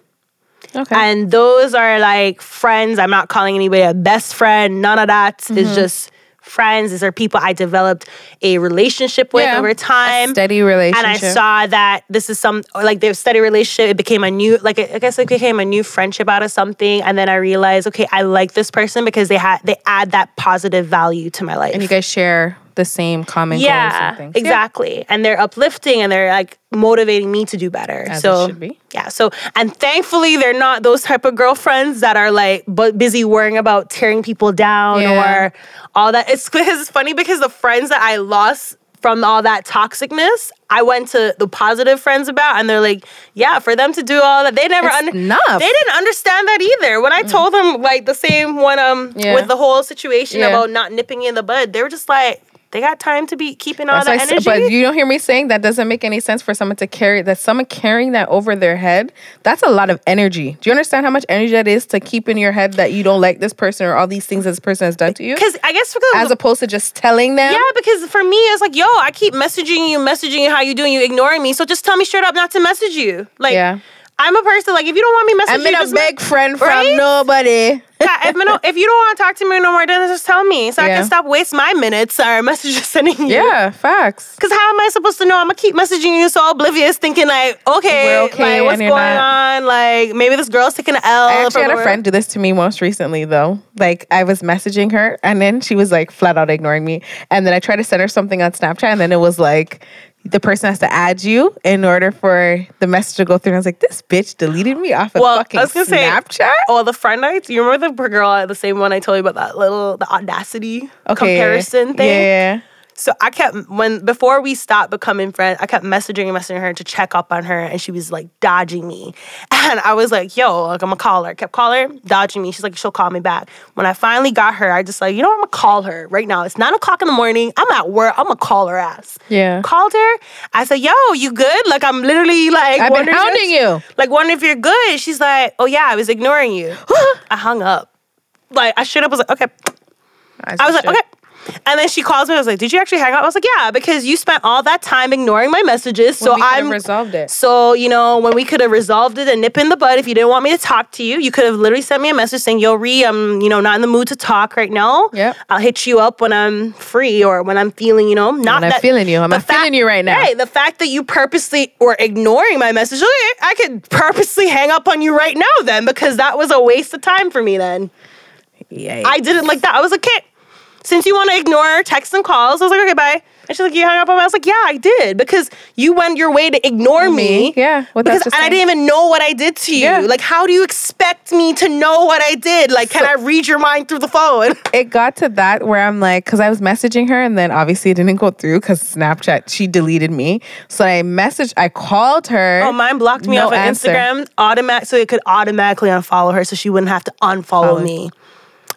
Okay.
And those are like friends. I'm not calling anybody a best friend. None of that. Mm-hmm. It's just friends. These are people I developed a relationship with yeah, over time.
steady relationship.
And I saw that this is some like their steady relationship. It became a new like I guess it became a new friendship out of something. And then I realized, okay, I like this person because they had they add that positive value to my life.
And you guys share the same common
yeah,
goals
Exactly. Yeah. And they're uplifting and they're like motivating me to do better.
As
so Yeah. So and thankfully they're not those type of girlfriends that are like but busy worrying about tearing people down yeah. or all that. It's it's funny because the friends that I lost from all that toxicness, I went to the positive friends about, and they're like, "Yeah, for them to do all that, they never
under- enough.
They didn't understand that either." When I mm. told them like the same one, um, yeah. with the whole situation yeah. about not nipping in the bud, they were just like, they got time to be keeping all that energy.
But you don't hear me saying that doesn't make any sense for someone to carry that someone carrying that over their head. That's a lot of energy. Do you understand how much energy that is to keep in your head that you don't like this person or all these things this person has done to you?
Because I guess because
as opposed to just telling them.
Yeah, because for me it's like, yo, I keep messaging you, messaging you how you doing, you ignoring me. So just tell me straight up not to message you. Like yeah. I'm a person like if you don't want me messaging,
I'm in a big friend from right? nobody.
yeah, if, if you don't want to talk to me no more, then just tell me so yeah. I can stop waste my minutes or messages sending you.
Yeah, facts.
Because how am I supposed to know? I'm gonna keep messaging you so oblivious, thinking like, okay, okay like what's going not. on? Like maybe this girl's taking an L.
I actually had a friend do this to me most recently though. Like I was messaging her and then she was like flat out ignoring me, and then I tried to send her something on Snapchat, and then it was like the person has to add you in order for the message to go through. And I was like, this bitch deleted me off of well, fucking I was gonna Snapchat. Say,
oh, the friend nights. you remember the girl, the same one I told you about that little the audacity okay, comparison thing.
Yeah.
So I kept when before we stopped becoming friends, I kept messaging and messaging her to check up on her, and she was like dodging me. And I was like, "Yo, like I'm gonna call her." Kept calling her, dodging me. She's like, "She'll call me back." When I finally got her, I just like, you know, I'm gonna call her right now. It's nine o'clock in the morning. I'm at work. I'm gonna call her ass.
Yeah.
Called her. I said, "Yo, you good?" Like I'm literally like
I've been hounding you.
Like wondering if you're good. She's like, "Oh yeah, I was ignoring you." I hung up. Like I should have was like, "Okay." I, I was like, "Okay." And then she calls me. I was like, "Did you actually hang up?" I was like, "Yeah, because you spent all that time ignoring my messages.
so
I'm
resolved it.
So you know when we could have resolved it and nip in the bud. If you didn't want me to talk to you, you could have literally sent me a message saying, "Yo, Ree, I'm you know not in the mood to talk right now.
Yeah,
I'll hit you up when I'm free or when I'm feeling you know not
when
that,
I'm feeling you. I'm not feeling you right now.
Hey, the fact that you purposely were ignoring my message, okay, I could purposely hang up on you right now then because that was a waste of time for me then.
Yeah,
I didn't like that. I was like, okay, since you want to ignore texts and calls, I was like, okay, bye. And she's like, you hung up on me. I was like, yeah, I did because you went your way to ignore me.
me. Yeah.
Because and I didn't even know what I did to you. Yeah. Like, how do you expect me to know what I did? Like, can so, I read your mind through the phone?
It got to that where I'm like, because I was messaging her and then obviously it didn't go through because Snapchat, she deleted me. So I messaged, I called her.
Oh, mine blocked me no off of Instagram automatic so it could automatically unfollow her so she wouldn't have to unfollow Follow. me.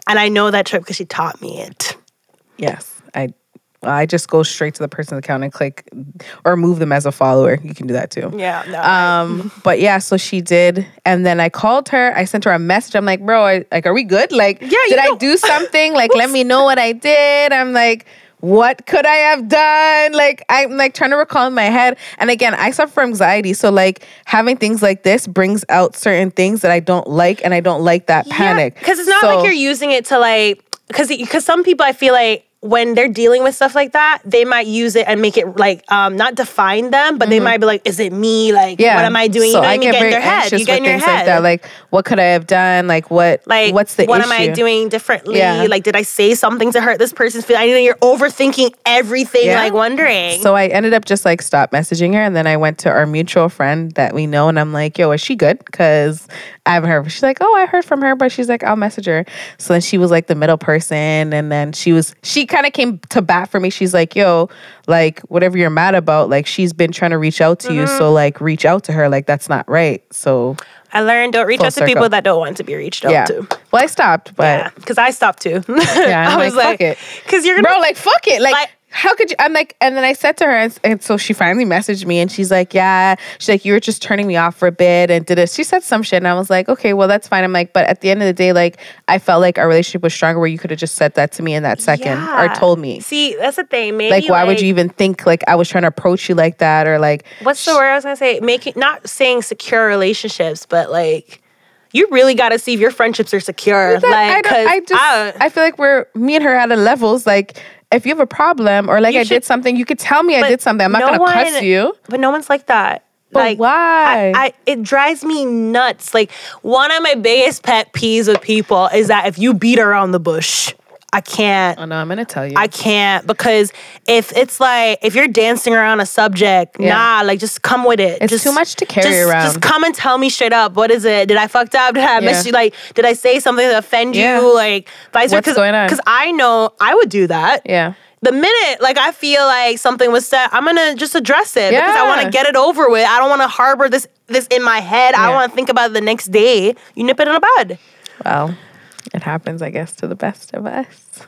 And I know that trip because she taught me it.
Yes, I I just go straight to the person's account and click or move them as a follower. You can do that too.
Yeah. No,
um. but yeah, so she did, and then I called her. I sent her a message. I'm like, bro, I, like, are we good? Like,
yeah,
did I do something? Like, let me know what I did. I'm like, what could I have done? Like I'm like trying to recall in my head. And again, I suffer from anxiety. So like having things like this brings out certain things that I don't like and I don't like that panic.
Because it's not
So-
like you're using it to like because because some people I feel like when they're dealing with stuff like that, they might use it and make it like um not define them, but they might be like, "Is it me? Like,
Mm-hmm. yeah.
what am I doing?"
So
you know
I get
Get in
very
their head. You get
with
in
things
head.
like that. Like what could I have done? Like what
like
what's the
what
issue?
am I doing differently?
Yeah.
Like, did I say something to hurt this person's feeling? I know you're overthinking everything,
Yeah.
like wondering.
So I ended up just like stop messaging her, and then I went to our mutual friend that we know, and I'm like, "Yo, is she good?" Because I haven't heard. She's like, "Oh, I heard from her," but she's like, "I'll message her." So then she was like the middle person, and then she was she kind of came to bat for me. She's like, "Yo, like whatever you're mad about, like she's been trying to reach out to you,
Mm-hmm.
so like reach out to her. Like that's not right." So
I learned don't reach out to people that don't want to be reached out
yeah,
to.
well, I stopped, but
Yeah, because I stopped too.
Yeah,
I was
like,
like,
fuck it.
because you're gonna
bro, like fuck it, like.
Like-
how could you? I'm like, and then I said to her, and, and so she finally messaged me, and she's like, "Yeah." She's like, "You were just turning me off for a bit," and did it. She said some shit, and I was like, "Okay, well, that's fine." I'm like, but at the end of the day, like, I felt like our relationship was stronger where you could have just said that to me in that second or told me.
See, that's the thing. Maybe
Like, why would you even think like I was trying to approach you like that, or like,
What's the word I was gonna say? Making not saying secure relationships, but like you really got to see if your friendships are secure.
that- I,
like, 'cause
I just,
I-
I, feel like we're me and her at a levels like. If you have a problem or like
You
I
should-
did something, you could tell me I did something. I'm not
no
gonna cuss you.
But no one's like that.
But
like
why?
I, I it drives me nuts. Like one of my biggest pet peeves with people is that if you beat around the bush, I can't.
Oh no, I'm gonna tell you.
I can't because if it's like if you're dancing around a subject,
Yeah.
nah, like just come with it.
It's
just,
too much to carry
just,
around.
Just come and tell me straight up. What is it? Did I fucked up? Did I miss you? Like, did I say something to offend
Yeah.
you? Like, vice
What's
versa.
going on?
Because I know I would do that.
yeah.
The minute like I feel like something was said, I'm gonna just address it because I want to get it over with. I don't want to harbor this this in my head. I
Yeah.
want to think about it the next day. You nip it in the bud.
Well, it happens, I guess, to the best of us.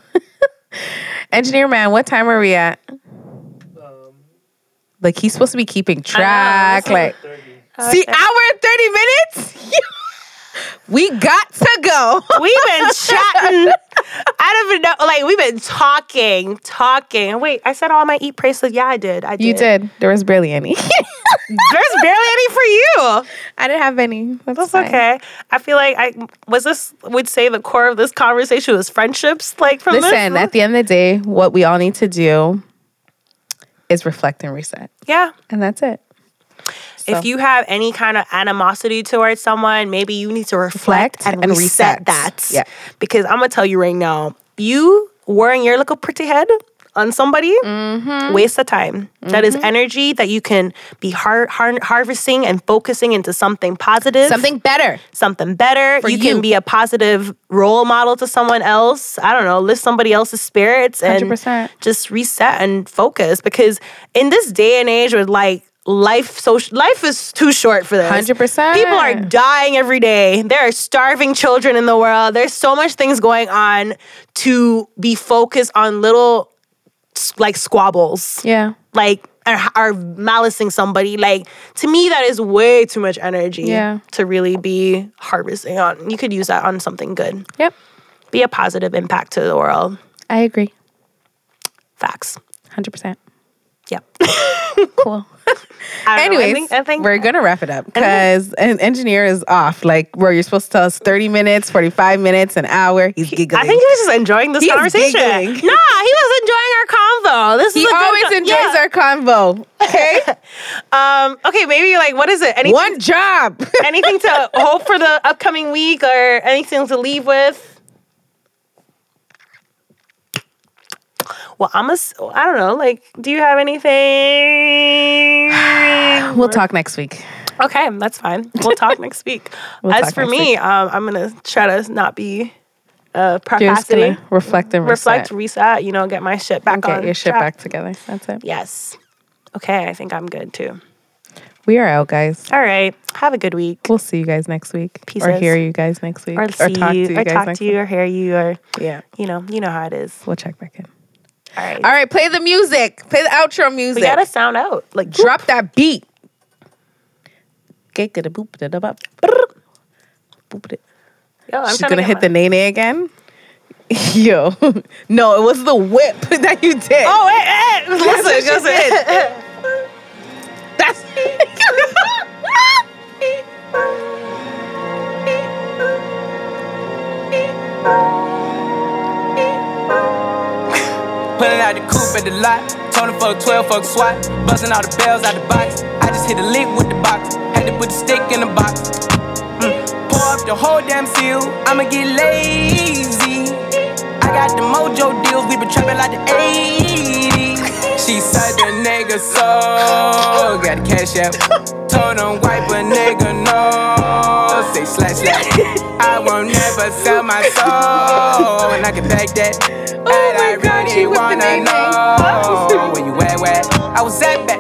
Engineer man, what time are we at? Um, like he's supposed to be keeping track.
that's
Like,
Oh,
see, hour and thirty minutes. we got to go.
We've been chatting. I don't even know. Like we've been talking, talking. Wait, I said all my eat bracelets. Yeah, I did. I did.
you did. There was barely any.
There's barely any for you.
I didn't have any. That's,
That's okay. I feel like I was this. Would say the core of this conversation was friendships. Like from
Listen,
this.
at the end of the day, what we all need to do is reflect and reset,
yeah.
and that's it. So,
If you have any kind of animosity towards someone, maybe you need to reflect,
Reflect
and,
and
reset
reset.
that.
Yeah.
Because I'm gonna tell you right now, you wearing your little pretty head on somebody,
Mm-hmm.
waste of time. That is energy that you can be har- har- harvesting and focusing into something positive,
something better.
something better.
For
you, can be a positive role model to someone else. I don't know, lift somebody else's spirits and
100%.
just reset and focus. Because in this day and age with like life so life is too short for this
100%.
people are dying every day there are starving children in the world there's so much things going on to be focused on little like squabbles
Yeah.
like are, are malicing somebody like to me that is way too much energy
Yeah.
to really be harvesting on you could use that on something good
Yep.
be a positive impact to the world
I agree.
facts
Hundred percent.
yep
Cool.
I I
Anyways,
think- I think
we're gonna wrap it up because an engineer is off. Like where you're supposed to tell us thirty minutes, forty five minutes, an hour. He's giggling.
I think he was just enjoying this
He
conversation. Nah, he was enjoying our convo. This
he
is a
always enjoys
yeah.
our convo. Okay,
Um, okay, maybe like what is it? Anything,
one job.
anything to hope for the upcoming week or anything to leave with? Well, I'm a, I don't know. Like, do you have anything?
we'll talk next week.
Okay, that's fine. We'll talk next week.
We'll
As for me, um, I'm gonna try to not be uh,
just reflect and
Reflect,
reset.
You know, get my shit back on.
Get
on.
your shit
track.
back together. That's it.
Yes. Okay, I think I'm good too.
We are out, guys.
All right. Have a good week.
We'll see you guys next week, Peace.
or
hear you guys next week,
Or see you, or talk to you, or hear you, or.
Yeah,
you know, you know how it is.
we'll check back in.
All right.
All right, play the music. Play the outro music.
We gotta sound out. Like
Drop that beat. Okay, good. Boop, da, da, bop. Boop, da.
Yo, I'm
She's
trying to
gonna hit
my-
the nae nae again. Yo, no, it was the whip that you did.
Oh, eh, eh. hey, hey. listen, listen.
That's
Pulling out the coupe at the lot. Told him fuck 12, fuck SWAT. Busting all the bells out the box. I just hit a lick with the box. Had to put the stick in the box. Mm. Pour up the whole damn seal. I'ma get lazy. I got the mojo deals. We been trapping like the 80s. She said the nigga so. Got the cash out. Told him wipe a nigga no. Say slash slash. I won't never sell my soul. And I can back that.
Oh my
and I
gosh,
really
you
wanna know where you at, where I was at back.